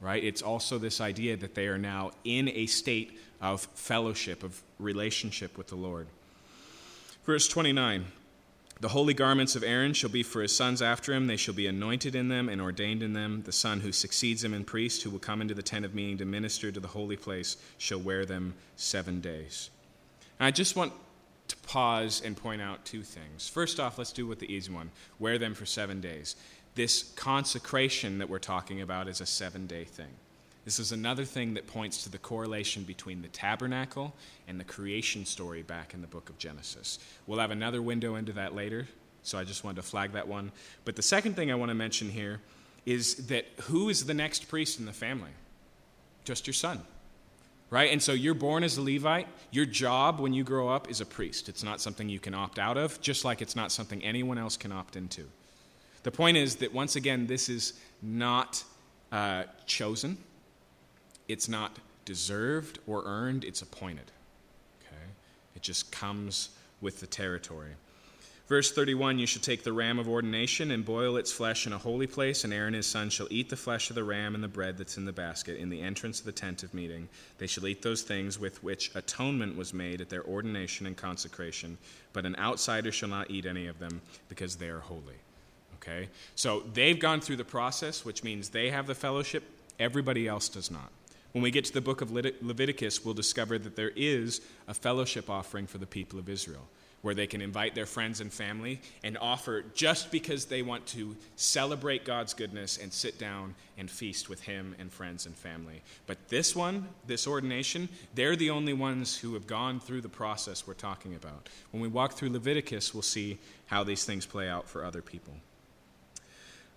right? It's also this idea that they are now in a state of fellowship, of relationship with the Lord. Verse 29 the holy garments of Aaron shall be for his sons after him. They shall be anointed in them and ordained in them. The son who succeeds him in priest, who will come into the tent of meeting to minister to the holy place, shall wear them seven days. And I just want to pause and point out two things. First off, let's do with the easy one wear them for seven days. This consecration that we're talking about is a seven day thing. This is another thing that points to the correlation between the tabernacle and the creation story back in the book of Genesis. We'll have another window into that later, so I just wanted to flag that one. But the second thing I want to mention here is that who is the next priest in the family? Just your son. Right? And so you're born as a Levite. Your job when you grow up is a priest. It's not something you can opt out of, just like it's not something anyone else can opt into. The point is that once again, this is not uh, chosen it's not deserved or earned, it's appointed. Okay? It just comes with the territory. Verse 31 You shall take the ram of ordination and boil its flesh in a holy place, and Aaron his son shall eat the flesh of the ram and the bread that's in the basket in the entrance of the tent of meeting. They shall eat those things with which atonement was made at their ordination and consecration, but an outsider shall not eat any of them because they are holy. Okay? So they've gone through the process, which means they have the fellowship, everybody else does not. When we get to the book of Leviticus, we'll discover that there is a fellowship offering for the people of Israel, where they can invite their friends and family and offer just because they want to celebrate God's goodness and sit down and feast with Him and friends and family. But this one, this ordination, they're the only ones who have gone through the process we're talking about. When we walk through Leviticus, we'll see how these things play out for other people.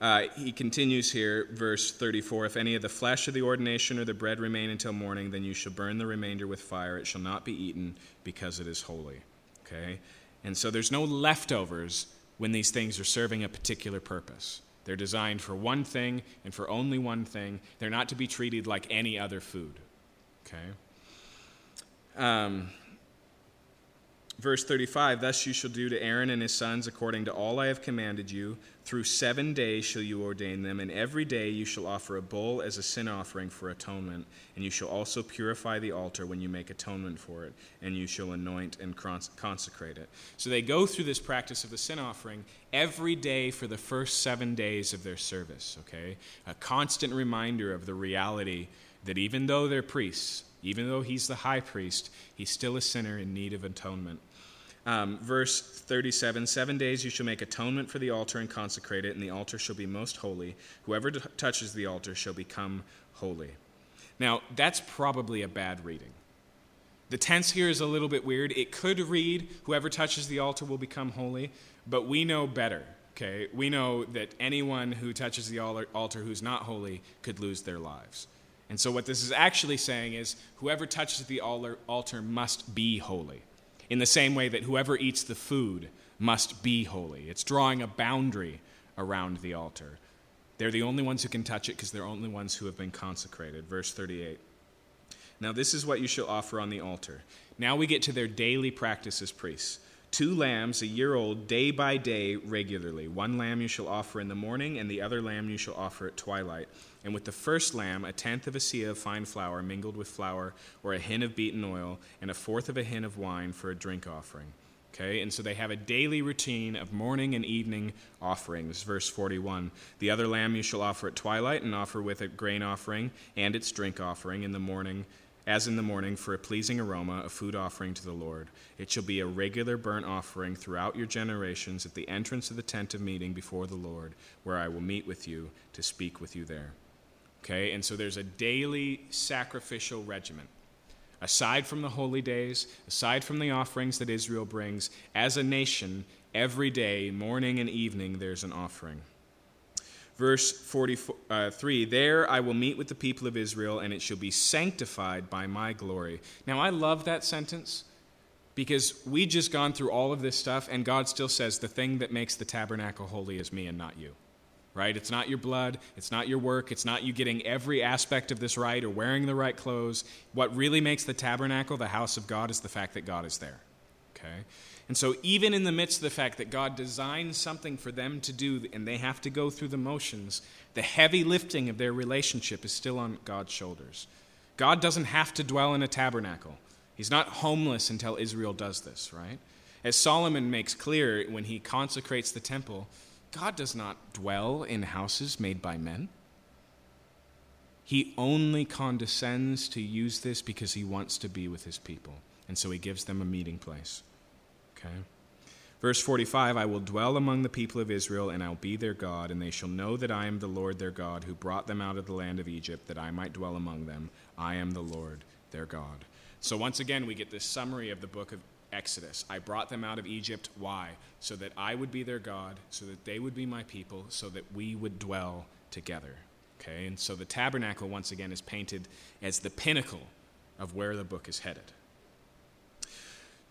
Uh, he continues here, verse 34 If any of the flesh of the ordination or the bread remain until morning, then you shall burn the remainder with fire. It shall not be eaten because it is holy. Okay? And so there's no leftovers when these things are serving a particular purpose. They're designed for one thing and for only one thing. They're not to be treated like any other food. Okay? Um, Verse 35 Thus you shall do to Aaron and his sons according to all I have commanded you. Through seven days shall you ordain them, and every day you shall offer a bull as a sin offering for atonement. And you shall also purify the altar when you make atonement for it, and you shall anoint and consecrate it. So they go through this practice of the sin offering every day for the first seven days of their service, okay? A constant reminder of the reality that even though they're priests, even though he's the high priest, he's still a sinner in need of atonement. Um, verse 37 Seven days you shall make atonement for the altar and consecrate it, and the altar shall be most holy. Whoever t- touches the altar shall become holy. Now, that's probably a bad reading. The tense here is a little bit weird. It could read, Whoever touches the altar will become holy, but we know better. Okay, we know that anyone who touches the altar who's not holy could lose their lives. And so, what this is actually saying is whoever touches the altar must be holy, in the same way that whoever eats the food must be holy. It's drawing a boundary around the altar. They're the only ones who can touch it because they're only ones who have been consecrated. Verse 38. Now, this is what you shall offer on the altar. Now we get to their daily practice as priests two lambs a year old day by day regularly. One lamb you shall offer in the morning, and the other lamb you shall offer at twilight. And with the first lamb, a tenth of a seah of fine flour mingled with flour, or a hin of beaten oil, and a fourth of a hin of wine for a drink offering. Okay, and so they have a daily routine of morning and evening offerings. Verse 41 The other lamb you shall offer at twilight, and offer with it grain offering and its drink offering in the morning as in the morning, for a pleasing aroma, a food offering to the Lord. It shall be a regular burnt offering throughout your generations at the entrance of the tent of meeting before the Lord, where I will meet with you to speak with you there. Okay, and so there's a daily sacrificial regimen. Aside from the holy days, aside from the offerings that Israel brings, as a nation, every day, morning and evening, there's an offering. Verse 43 uh, There I will meet with the people of Israel, and it shall be sanctified by my glory. Now, I love that sentence because we just gone through all of this stuff, and God still says, The thing that makes the tabernacle holy is me and not you. Right? It's not your blood. It's not your work. It's not you getting every aspect of this right or wearing the right clothes. What really makes the tabernacle the house of God is the fact that God is there. Okay? And so, even in the midst of the fact that God designed something for them to do and they have to go through the motions, the heavy lifting of their relationship is still on God's shoulders. God doesn't have to dwell in a tabernacle, He's not homeless until Israel does this, right? As Solomon makes clear when he consecrates the temple, God does not dwell in houses made by men. He only condescends to use this because he wants to be with his people. And so he gives them a meeting place. Okay? Verse 45 I will dwell among the people of Israel, and I'll be their God, and they shall know that I am the Lord their God, who brought them out of the land of Egypt, that I might dwell among them. I am the Lord their God. So once again, we get this summary of the book of Exodus. I brought them out of Egypt. Why? So that I would be their God, so that they would be my people, so that we would dwell together. Okay? And so the tabernacle, once again, is painted as the pinnacle of where the book is headed.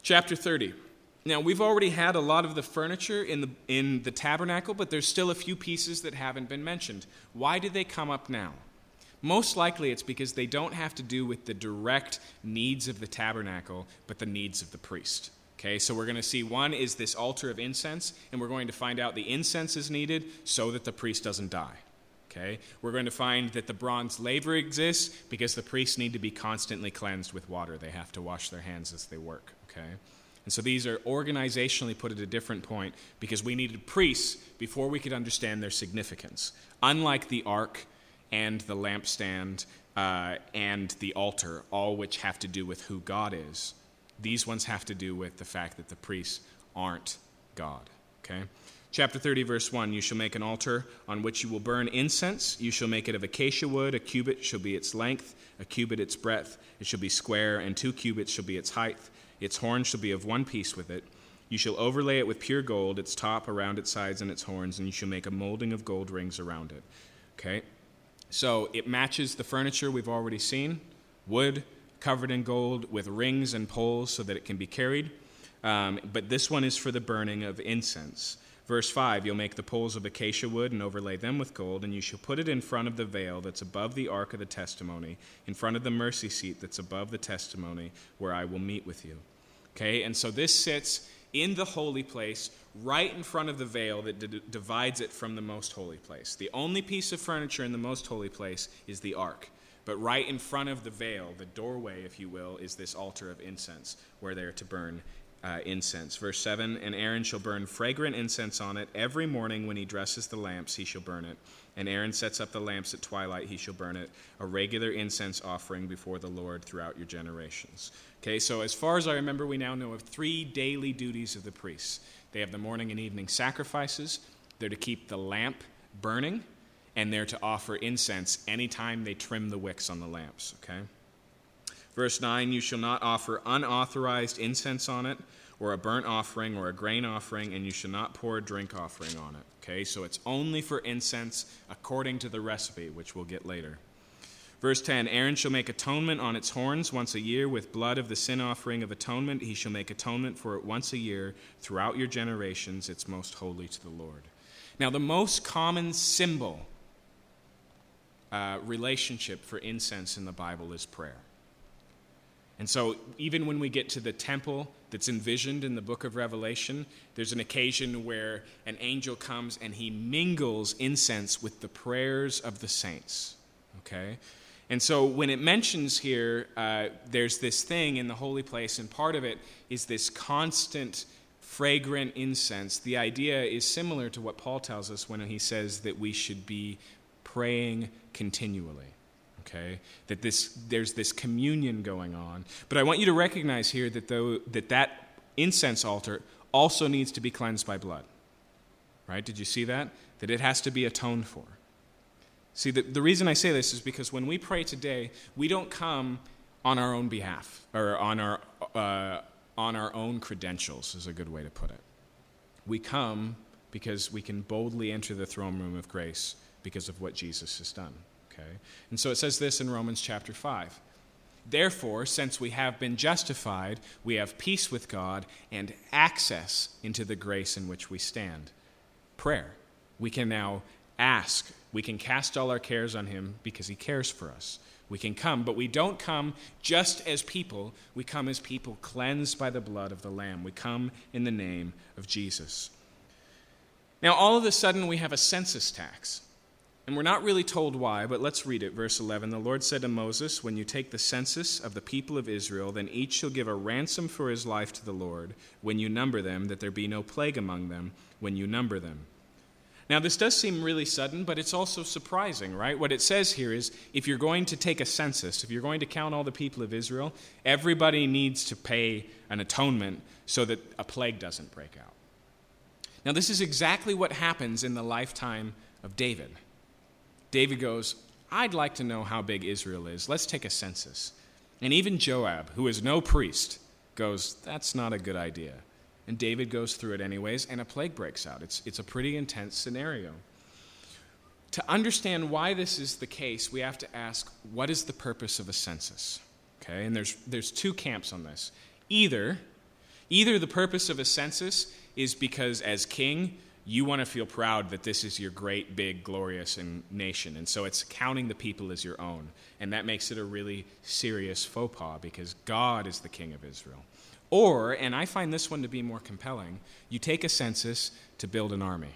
Chapter 30. Now, we've already had a lot of the furniture in the, in the tabernacle, but there's still a few pieces that haven't been mentioned. Why did they come up now? Most likely it's because they don't have to do with the direct needs of the tabernacle, but the needs of the priest. Okay, so we're going to see one is this altar of incense, and we're going to find out the incense is needed so that the priest doesn't die. Okay, we're going to find that the bronze laver exists because the priests need to be constantly cleansed with water. They have to wash their hands as they work. Okay. And so these are organizationally put at a different point because we needed priests before we could understand their significance. Unlike the ark and the lampstand uh, and the altar, all which have to do with who God is, these ones have to do with the fact that the priests aren't God. Okay? Chapter 30, verse 1 You shall make an altar on which you will burn incense. You shall make it of acacia wood. A cubit shall be its length, a cubit its breadth. It shall be square, and two cubits shall be its height. Its horns shall be of one piece with it. You shall overlay it with pure gold, its top around its sides and its horns, and you shall make a molding of gold rings around it. Okay? So it matches the furniture we've already seen wood covered in gold with rings and poles so that it can be carried. Um, but this one is for the burning of incense. Verse 5 You'll make the poles of acacia wood and overlay them with gold, and you shall put it in front of the veil that's above the ark of the testimony, in front of the mercy seat that's above the testimony, where I will meet with you. Okay, and so this sits in the holy place, right in front of the veil that d- divides it from the most holy place. The only piece of furniture in the most holy place is the ark. But right in front of the veil, the doorway, if you will, is this altar of incense where they're to burn uh, incense. Verse 7 And Aaron shall burn fragrant incense on it. Every morning when he dresses the lamps, he shall burn it. And Aaron sets up the lamps at twilight, he shall burn it, a regular incense offering before the Lord throughout your generations. Okay, so as far as I remember, we now know of three daily duties of the priests. They have the morning and evening sacrifices, they're to keep the lamp burning, and they're to offer incense anytime they trim the wicks on the lamps. Okay? Verse 9 You shall not offer unauthorized incense on it, or a burnt offering, or a grain offering, and you shall not pour a drink offering on it. Okay, so it's only for incense according to the recipe, which we'll get later. Verse 10 Aaron shall make atonement on its horns once a year with blood of the sin offering of atonement. He shall make atonement for it once a year throughout your generations. It's most holy to the Lord. Now, the most common symbol uh, relationship for incense in the Bible is prayer. And so, even when we get to the temple that's envisioned in the book of Revelation, there's an occasion where an angel comes and he mingles incense with the prayers of the saints. Okay? And so, when it mentions here, uh, there's this thing in the holy place, and part of it is this constant, fragrant incense. The idea is similar to what Paul tells us when he says that we should be praying continually. Okay? That this, there's this communion going on. But I want you to recognize here that, though, that that incense altar also needs to be cleansed by blood. Right? Did you see that? That it has to be atoned for. See, the, the reason I say this is because when we pray today, we don't come on our own behalf or on our, uh, on our own credentials, is a good way to put it. We come because we can boldly enter the throne room of grace because of what Jesus has done. Okay? And so it says this in Romans chapter 5. Therefore, since we have been justified, we have peace with God and access into the grace in which we stand. Prayer. We can now ask. We can cast all our cares on Him because He cares for us. We can come, but we don't come just as people. We come as people cleansed by the blood of the Lamb. We come in the name of Jesus. Now, all of a sudden, we have a census tax. And we're not really told why, but let's read it. Verse 11 The Lord said to Moses, When you take the census of the people of Israel, then each shall give a ransom for his life to the Lord, when you number them, that there be no plague among them, when you number them. Now, this does seem really sudden, but it's also surprising, right? What it says here is if you're going to take a census, if you're going to count all the people of Israel, everybody needs to pay an atonement so that a plague doesn't break out. Now, this is exactly what happens in the lifetime of David. David goes, I'd like to know how big Israel is. Let's take a census. And even Joab, who is no priest, goes, That's not a good idea. And David goes through it anyways, and a plague breaks out. It's, it's a pretty intense scenario. To understand why this is the case, we have to ask what is the purpose of a census? Okay, and there's, there's two camps on this. Either, either the purpose of a census is because as king, you want to feel proud that this is your great, big, glorious nation. And so it's counting the people as your own. And that makes it a really serious faux pas because God is the king of Israel. Or, and I find this one to be more compelling, you take a census to build an army.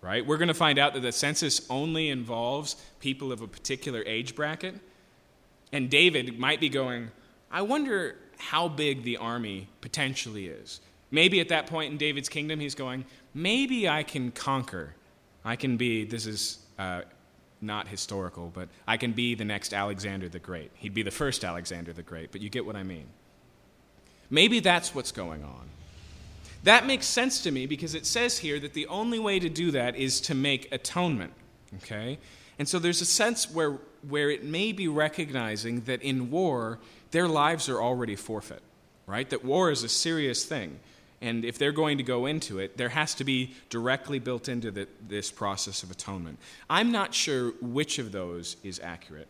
Right? We're going to find out that the census only involves people of a particular age bracket. And David might be going, I wonder how big the army potentially is. Maybe at that point in David's kingdom, he's going, maybe I can conquer. I can be, this is uh, not historical, but I can be the next Alexander the Great. He'd be the first Alexander the Great, but you get what I mean. Maybe that's what's going on. That makes sense to me because it says here that the only way to do that is to make atonement. Okay? And so there's a sense where, where it may be recognizing that in war, their lives are already forfeit, right? That war is a serious thing. And if they're going to go into it, there has to be directly built into the, this process of atonement. I'm not sure which of those is accurate.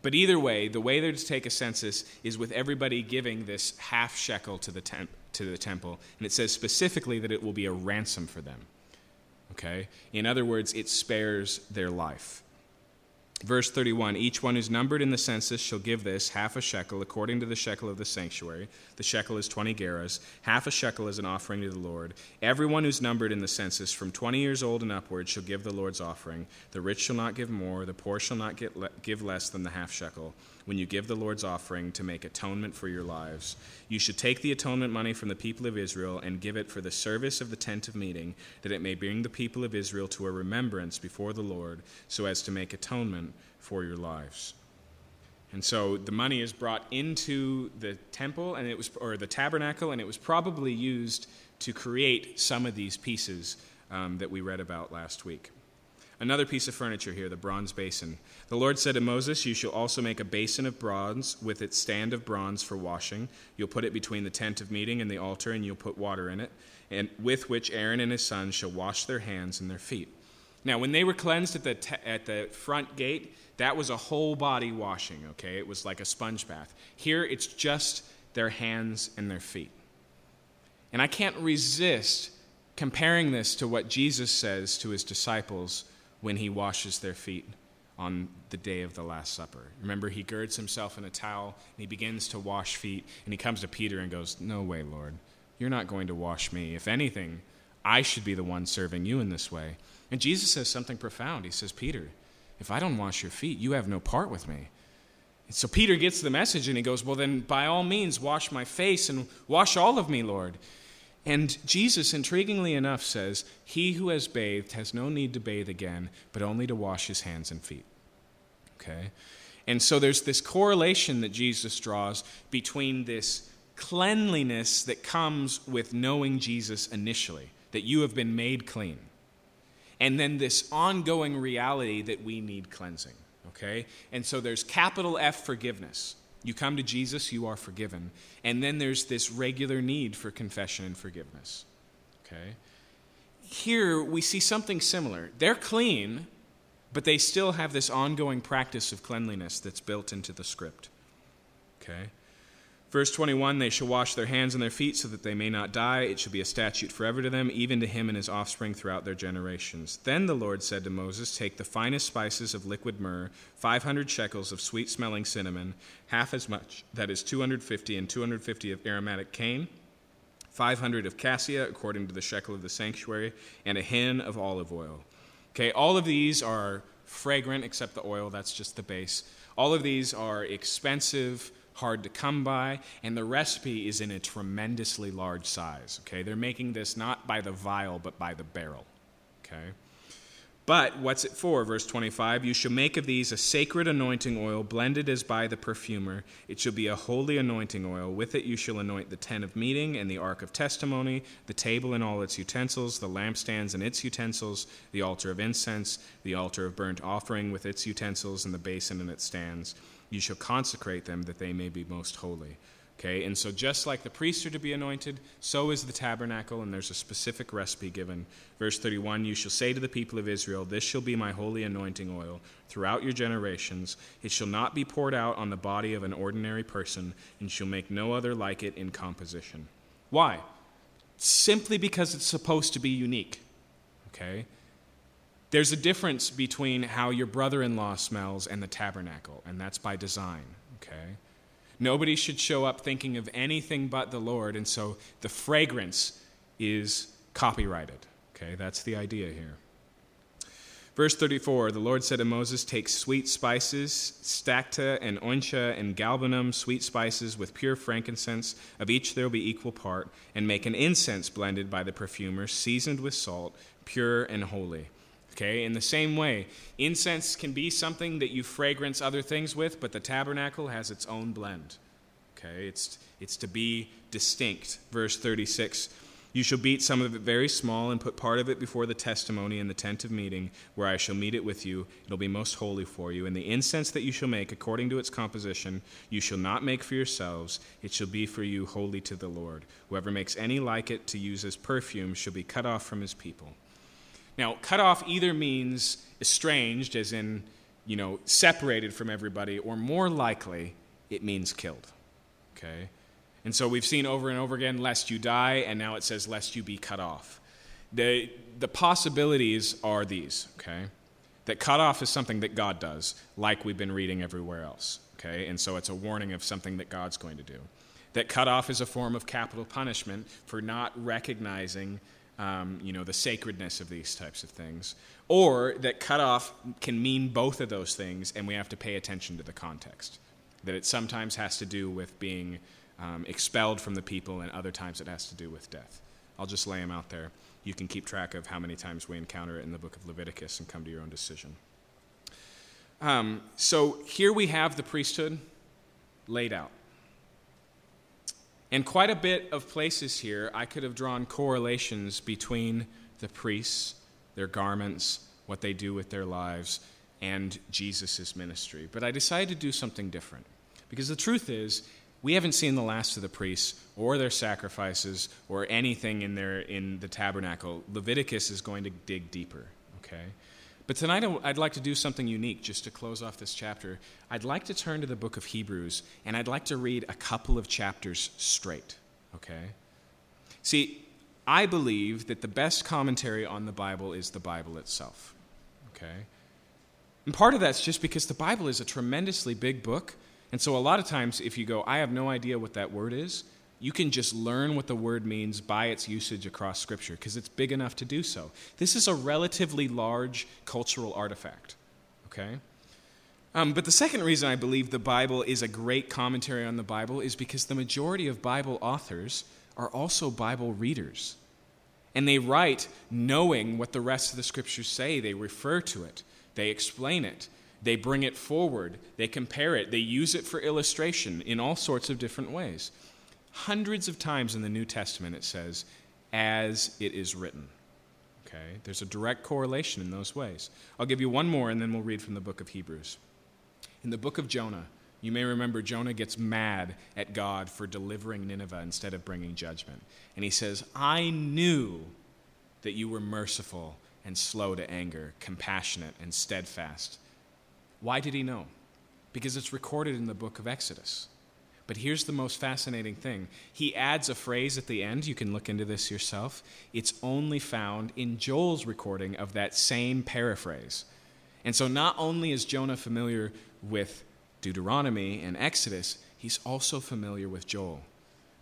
But either way, the way they're to take a census is with everybody giving this half shekel to the, temp- to the temple. And it says specifically that it will be a ransom for them. Okay? In other words, it spares their life. Verse 31 Each one who's numbered in the census shall give this half a shekel according to the shekel of the sanctuary. The shekel is 20 gerahs. Half a shekel is an offering to the Lord. Everyone who's numbered in the census from 20 years old and upward shall give the Lord's offering. The rich shall not give more, the poor shall not le- give less than the half shekel when you give the Lord's offering to make atonement for your lives. You should take the atonement money from the people of Israel and give it for the service of the tent of meeting, that it may bring the people of Israel to a remembrance before the Lord, so as to make atonement for your lives. And so the money is brought into the temple and it was or the tabernacle and it was probably used to create some of these pieces um, that we read about last week. Another piece of furniture here, the bronze basin. The Lord said to Moses, You shall also make a basin of bronze with its stand of bronze for washing. You'll put it between the tent of meeting and the altar, and you'll put water in it, and with which Aaron and his sons shall wash their hands and their feet. Now, when they were cleansed at the, te- at the front gate, that was a whole body washing, okay? It was like a sponge bath. Here, it's just their hands and their feet. And I can't resist comparing this to what Jesus says to his disciples when he washes their feet on the day of the Last Supper. Remember, he girds himself in a towel and he begins to wash feet, and he comes to Peter and goes, No way, Lord. You're not going to wash me. If anything, I should be the one serving you in this way. And Jesus says something profound. He says, Peter, if I don't wash your feet, you have no part with me. So Peter gets the message and he goes, Well, then by all means, wash my face and wash all of me, Lord. And Jesus, intriguingly enough, says, He who has bathed has no need to bathe again, but only to wash his hands and feet. Okay? And so there's this correlation that Jesus draws between this cleanliness that comes with knowing Jesus initially, that you have been made clean, and then this ongoing reality that we need cleansing. Okay? And so there's capital F forgiveness. You come to Jesus, you are forgiven. And then there's this regular need for confession and forgiveness. Okay? Here we see something similar. They're clean, but they still have this ongoing practice of cleanliness that's built into the script. Okay? Verse 21 They shall wash their hands and their feet so that they may not die. It shall be a statute forever to them, even to him and his offspring throughout their generations. Then the Lord said to Moses, Take the finest spices of liquid myrrh, 500 shekels of sweet smelling cinnamon, half as much, that is 250, and 250 of aromatic cane, 500 of cassia, according to the shekel of the sanctuary, and a hin of olive oil. Okay, all of these are fragrant except the oil, that's just the base. All of these are expensive hard to come by, and the recipe is in a tremendously large size. Okay, they're making this not by the vial, but by the barrel. Okay. But what's it for? Verse 25 You shall make of these a sacred anointing oil, blended as by the perfumer. It shall be a holy anointing oil. With it you shall anoint the tent of meeting and the ark of testimony, the table and all its utensils, the lampstands and its utensils, the altar of incense, the altar of burnt offering with its utensils, and the basin and its stands you shall consecrate them that they may be most holy. Okay, and so just like the priests are to be anointed, so is the tabernacle, and there's a specific recipe given. Verse 31 You shall say to the people of Israel, This shall be my holy anointing oil throughout your generations. It shall not be poured out on the body of an ordinary person, and shall make no other like it in composition. Why? Simply because it's supposed to be unique. Okay? There's a difference between how your brother in law smells and the tabernacle, and that's by design, okay? Nobody should show up thinking of anything but the Lord, and so the fragrance is copyrighted, okay? That's the idea here. Verse 34 The Lord said to Moses, Take sweet spices, stacte and onycha and galbanum, sweet spices with pure frankincense. Of each there will be equal part, and make an incense blended by the perfumer, seasoned with salt, pure and holy. Okay, in the same way, incense can be something that you fragrance other things with, but the tabernacle has its own blend. Okay, it's, it's to be distinct. Verse 36 You shall beat some of it very small and put part of it before the testimony in the tent of meeting, where I shall meet it with you. It'll be most holy for you. And the incense that you shall make, according to its composition, you shall not make for yourselves. It shall be for you holy to the Lord. Whoever makes any like it to use as perfume shall be cut off from his people. Now, cut off either means estranged, as in, you know, separated from everybody, or more likely, it means killed. Okay? And so we've seen over and over again, lest you die, and now it says, lest you be cut off. The, the possibilities are these, okay? That cut off is something that God does, like we've been reading everywhere else, okay? And so it's a warning of something that God's going to do. That cut off is a form of capital punishment for not recognizing um, you know, the sacredness of these types of things, or that cutoff can mean both of those things, and we have to pay attention to the context. That it sometimes has to do with being um, expelled from the people, and other times it has to do with death. I'll just lay them out there. You can keep track of how many times we encounter it in the book of Leviticus and come to your own decision. Um, so here we have the priesthood laid out. In quite a bit of places here, I could have drawn correlations between the priests, their garments, what they do with their lives, and Jesus' ministry. But I decided to do something different. Because the truth is, we haven't seen the last of the priests or their sacrifices or anything in, their, in the tabernacle. Leviticus is going to dig deeper, okay? But tonight I'd like to do something unique just to close off this chapter. I'd like to turn to the book of Hebrews and I'd like to read a couple of chapters straight, okay? See, I believe that the best commentary on the Bible is the Bible itself, okay? And part of that's just because the Bible is a tremendously big book. And so a lot of times, if you go, I have no idea what that word is, you can just learn what the word means by its usage across Scripture because it's big enough to do so. This is a relatively large cultural artifact, okay? Um, but the second reason I believe the Bible is a great commentary on the Bible is because the majority of Bible authors are also Bible readers. And they write knowing what the rest of the Scriptures say, they refer to it, they explain it. They bring it forward, they compare it, they use it for illustration in all sorts of different ways. Hundreds of times in the New Testament it says, as it is written. Okay? There's a direct correlation in those ways. I'll give you one more and then we'll read from the book of Hebrews. In the book of Jonah, you may remember Jonah gets mad at God for delivering Nineveh instead of bringing judgment. And he says, I knew that you were merciful and slow to anger, compassionate and steadfast. Why did he know? Because it's recorded in the book of Exodus. But here's the most fascinating thing. He adds a phrase at the end. You can look into this yourself. It's only found in Joel's recording of that same paraphrase. And so not only is Jonah familiar with Deuteronomy and Exodus, he's also familiar with Joel.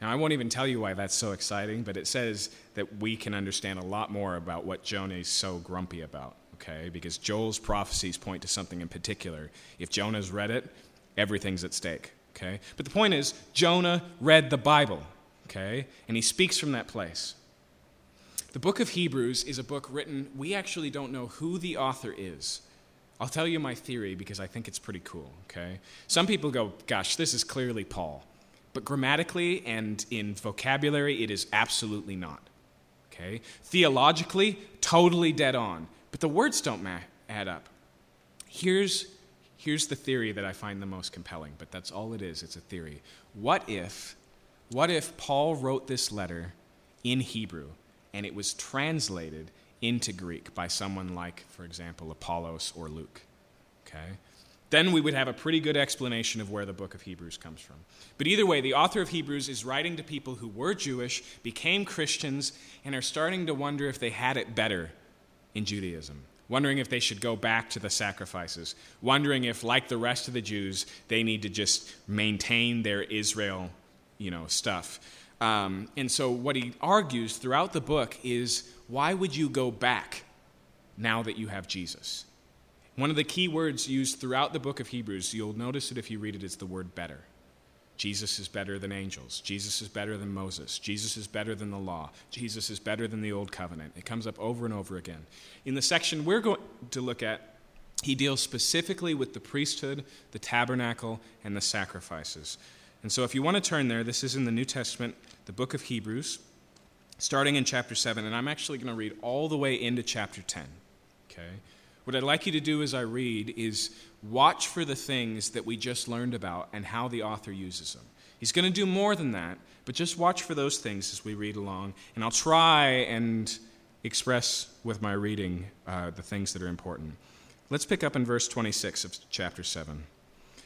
Now, I won't even tell you why that's so exciting, but it says that we can understand a lot more about what Jonah is so grumpy about, okay? Because Joel's prophecies point to something in particular. If Jonah's read it, everything's at stake, okay? But the point is, Jonah read the Bible, okay? And he speaks from that place. The book of Hebrews is a book written, we actually don't know who the author is. I'll tell you my theory because I think it's pretty cool, okay? Some people go, gosh, this is clearly Paul. But grammatically and in vocabulary, it is absolutely not, okay? Theologically, totally dead on. But the words don't ma- add up. Here's, here's the theory that I find the most compelling, but that's all it is. It's a theory. What if, what if Paul wrote this letter in Hebrew and it was translated into Greek by someone like, for example, Apollos or Luke. Okay? Then we would have a pretty good explanation of where the book of Hebrews comes from. But either way, the author of Hebrews is writing to people who were Jewish, became Christians, and are starting to wonder if they had it better in Judaism. Wondering if they should go back to the sacrifices. Wondering if, like the rest of the Jews, they need to just maintain their Israel, you know, stuff. Um, and so what he argues throughout the book is why would you go back now that you have Jesus? One of the key words used throughout the book of Hebrews, you'll notice it if you read it, is the word better. Jesus is better than angels. Jesus is better than Moses. Jesus is better than the law. Jesus is better than the old covenant. It comes up over and over again. In the section we're going to look at, he deals specifically with the priesthood, the tabernacle, and the sacrifices. And so if you want to turn there, this is in the New Testament, the book of Hebrews starting in chapter 7, and I'm actually going to read all the way into chapter 10. Okay? What I'd like you to do as I read is watch for the things that we just learned about and how the author uses them. He's going to do more than that, but just watch for those things as we read along, and I'll try and express with my reading uh, the things that are important. Let's pick up in verse 26 of chapter 7.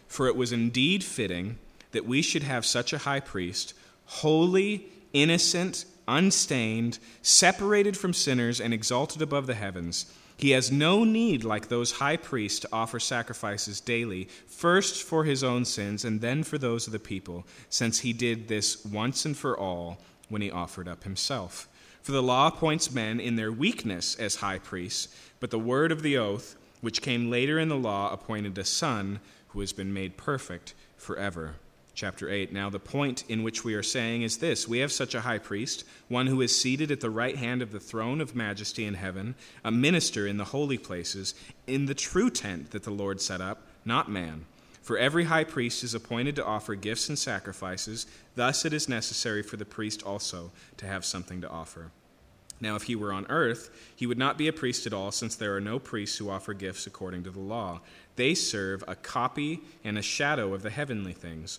For it was indeed fitting that we should have such a high priest, holy, innocent, unstained, separated from sinners, and exalted above the heavens. He has no need, like those high priests, to offer sacrifices daily, first for his own sins and then for those of the people, since he did this once and for all when he offered up himself. For the law appoints men in their weakness as high priests, but the word of the oath, which came later in the law, appointed a son who has been made perfect forever chapter 8. Now, the point in which we are saying is this We have such a high priest, one who is seated at the right hand of the throne of majesty in heaven, a minister in the holy places, in the true tent that the Lord set up, not man. For every high priest is appointed to offer gifts and sacrifices, thus it is necessary for the priest also to have something to offer. Now, if he were on earth, he would not be a priest at all, since there are no priests who offer gifts according to the law. They serve a copy and a shadow of the heavenly things.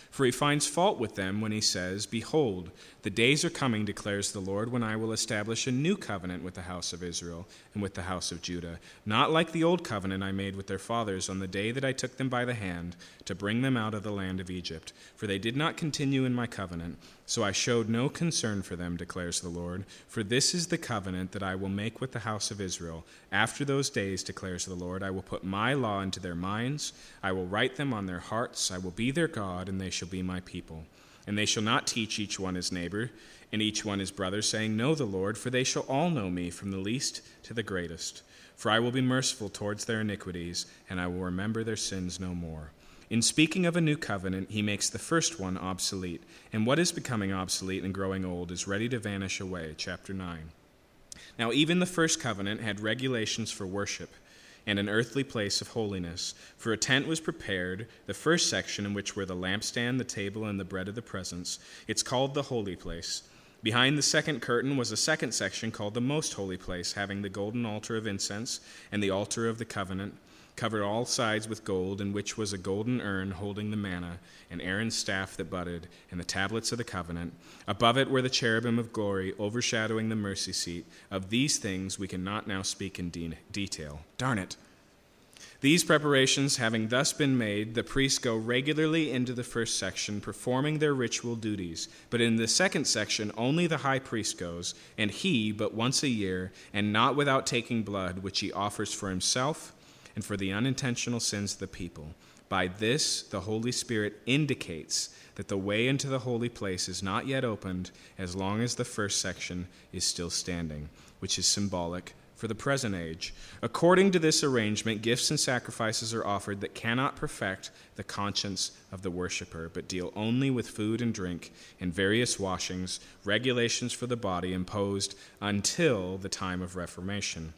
For he finds fault with them when he says, Behold, the days are coming, declares the Lord, when I will establish a new covenant with the house of Israel and with the house of Judah, not like the old covenant I made with their fathers on the day that I took them by the hand to bring them out of the land of Egypt. For they did not continue in my covenant so I showed no concern for them, declares the Lord. For this is the covenant that I will make with the house of Israel. After those days, declares the Lord, I will put my law into their minds, I will write them on their hearts, I will be their God, and they shall be my people. And they shall not teach each one his neighbor, and each one his brother, saying, Know the Lord, for they shall all know me, from the least to the greatest. For I will be merciful towards their iniquities, and I will remember their sins no more. In speaking of a new covenant, he makes the first one obsolete, and what is becoming obsolete and growing old is ready to vanish away. Chapter 9. Now, even the first covenant had regulations for worship and an earthly place of holiness. For a tent was prepared, the first section in which were the lampstand, the table, and the bread of the presence. It's called the holy place. Behind the second curtain was a second section called the most holy place, having the golden altar of incense and the altar of the covenant covered all sides with gold, in which was a golden urn holding the manna, and Aaron's staff that budded, and the tablets of the covenant. Above it were the cherubim of glory, overshadowing the mercy seat. Of these things we cannot now speak in de- detail. Darn it. These preparations having thus been made, the priests go regularly into the first section, performing their ritual duties. But in the second section, only the high priest goes, and he but once a year, and not without taking blood, which he offers for himself and for the unintentional sins of the people. By this, the Holy Spirit indicates that the way into the holy place is not yet opened as long as the first section is still standing, which is symbolic for the present age. According to this arrangement, gifts and sacrifices are offered that cannot perfect the conscience of the worshiper, but deal only with food and drink and various washings, regulations for the body imposed until the time of Reformation.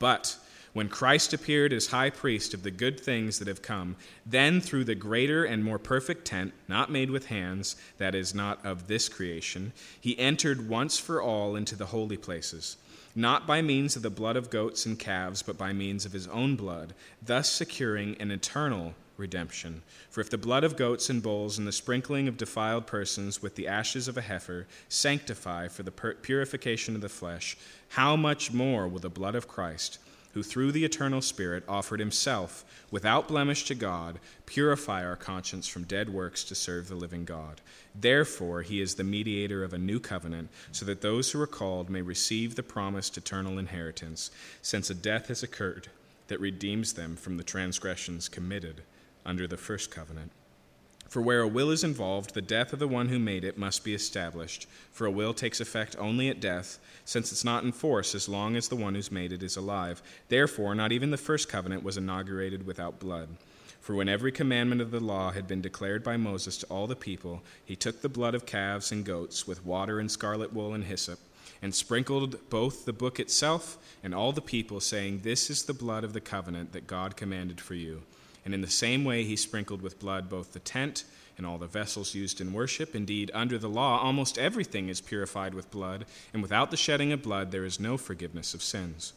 But when Christ appeared as high priest of the good things that have come, then through the greater and more perfect tent, not made with hands, that is, not of this creation, he entered once for all into the holy places, not by means of the blood of goats and calves, but by means of his own blood, thus securing an eternal redemption. For if the blood of goats and bulls and the sprinkling of defiled persons with the ashes of a heifer sanctify for the purification of the flesh, how much more will the blood of Christ? Who through the eternal Spirit offered himself without blemish to God, purify our conscience from dead works to serve the living God. Therefore, he is the mediator of a new covenant, so that those who are called may receive the promised eternal inheritance, since a death has occurred that redeems them from the transgressions committed under the first covenant. For where a will is involved, the death of the one who made it must be established. For a will takes effect only at death, since it's not in force as long as the one who's made it is alive. Therefore, not even the first covenant was inaugurated without blood. For when every commandment of the law had been declared by Moses to all the people, he took the blood of calves and goats with water and scarlet wool and hyssop, and sprinkled both the book itself and all the people, saying, This is the blood of the covenant that God commanded for you. And in the same way, he sprinkled with blood both the tent and all the vessels used in worship. Indeed, under the law, almost everything is purified with blood, and without the shedding of blood, there is no forgiveness of sins.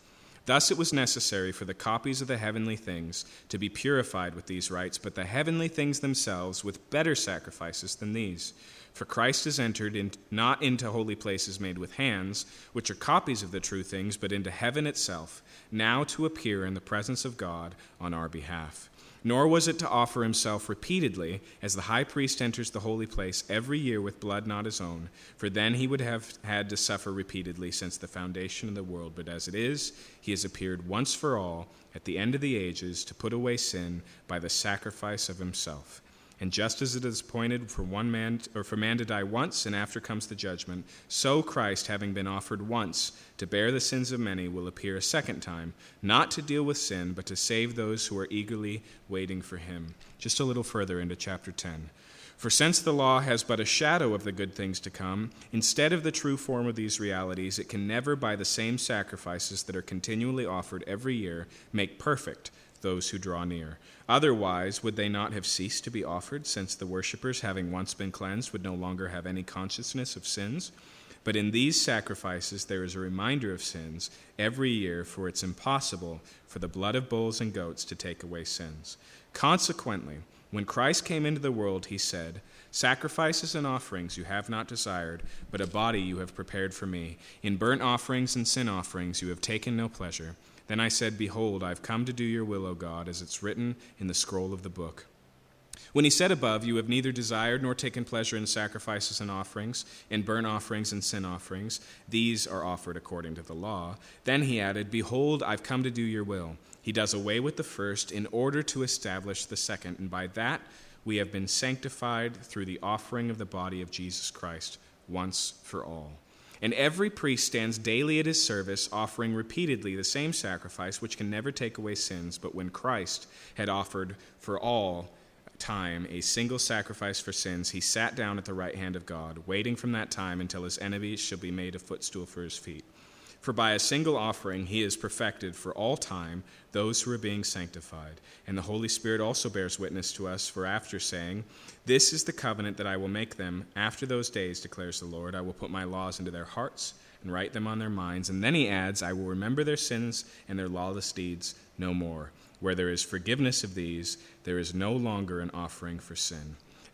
Thus, it was necessary for the copies of the heavenly things to be purified with these rites, but the heavenly things themselves with better sacrifices than these. For Christ has entered in, not into holy places made with hands, which are copies of the true things, but into heaven itself, now to appear in the presence of God on our behalf nor was it to offer himself repeatedly, as the high priest enters the holy place every year with blood not his own, for then he would have had to suffer repeatedly since the foundation of the world. But as it is, he has appeared once for all at the end of the ages to put away sin by the sacrifice of himself. And just as it is appointed for one man or for man to die once and after comes the judgment, so Christ, having been offered once to bear the sins of many, will appear a second time, not to deal with sin, but to save those who are eagerly waiting for him. Just a little further into chapter 10. For since the law has but a shadow of the good things to come, instead of the true form of these realities, it can never, by the same sacrifices that are continually offered every year, make perfect those who draw near. Otherwise, would they not have ceased to be offered, since the worshippers, having once been cleansed, would no longer have any consciousness of sins? But in these sacrifices there is a reminder of sins every year, for it's impossible for the blood of bulls and goats to take away sins. Consequently, when Christ came into the world, he said, Sacrifices and offerings you have not desired, but a body you have prepared for me. In burnt offerings and sin offerings you have taken no pleasure. Then I said, Behold, I have come to do your will, O God, as it's written in the scroll of the book. When he said above, You have neither desired nor taken pleasure in sacrifices and offerings, in burnt offerings and sin offerings, these are offered according to the law. Then he added, Behold, I've come to do your will. He does away with the first in order to establish the second, and by that we have been sanctified through the offering of the body of Jesus Christ once for all. And every priest stands daily at his service, offering repeatedly the same sacrifice, which can never take away sins. But when Christ had offered for all time a single sacrifice for sins, he sat down at the right hand of God, waiting from that time until his enemies shall be made a footstool for his feet. For by a single offering he has perfected for all time those who are being sanctified. And the Holy Spirit also bears witness to us, for after saying, This is the covenant that I will make them after those days, declares the Lord, I will put my laws into their hearts and write them on their minds. And then he adds, I will remember their sins and their lawless deeds no more. Where there is forgiveness of these, there is no longer an offering for sin.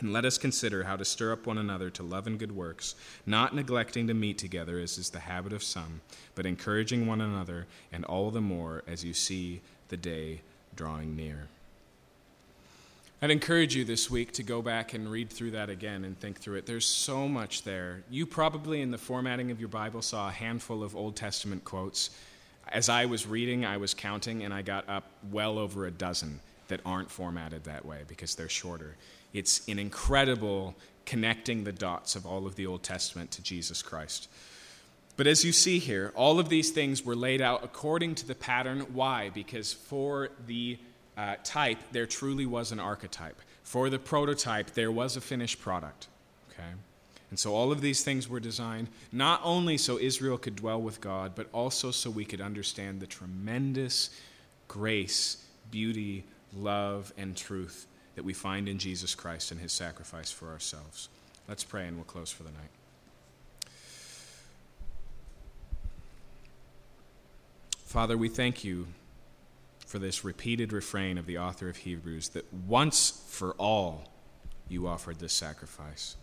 And let us consider how to stir up one another to love and good works, not neglecting to meet together as is the habit of some, but encouraging one another, and all the more as you see the day drawing near. I'd encourage you this week to go back and read through that again and think through it. There's so much there. You probably, in the formatting of your Bible, saw a handful of Old Testament quotes. As I was reading, I was counting, and I got up well over a dozen that aren't formatted that way because they're shorter. It's an incredible connecting the dots of all of the Old Testament to Jesus Christ. But as you see here, all of these things were laid out according to the pattern. Why? Because for the uh, type, there truly was an archetype. For the prototype, there was a finished product. Okay? And so all of these things were designed not only so Israel could dwell with God, but also so we could understand the tremendous grace, beauty, love, and truth that we find in Jesus Christ and his sacrifice for ourselves. Let's pray and we'll close for the night. Father, we thank you for this repeated refrain of the author of Hebrews that once for all you offered this sacrifice.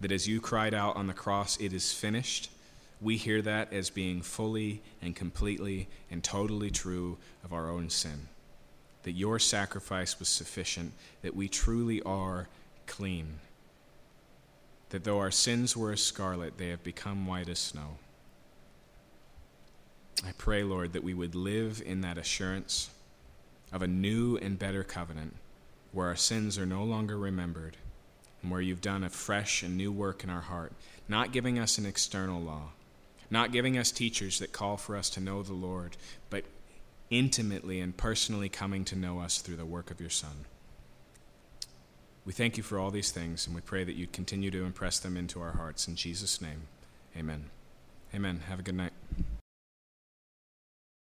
That as you cried out on the cross, it is finished, we hear that as being fully and completely and totally true of our own sin that your sacrifice was sufficient, that we truly are clean, that though our sins were as scarlet, they have become white as snow. I pray, Lord, that we would live in that assurance of a new and better covenant where our sins are no longer remembered and where you've done a fresh and new work in our heart, not giving us an external law, not giving us teachers that call for us to know the Lord, but intimately and personally coming to know us through the work of your Son. We thank you for all these things, and we pray that you continue to impress them into our hearts. In Jesus' name, amen. Amen. Have a good night.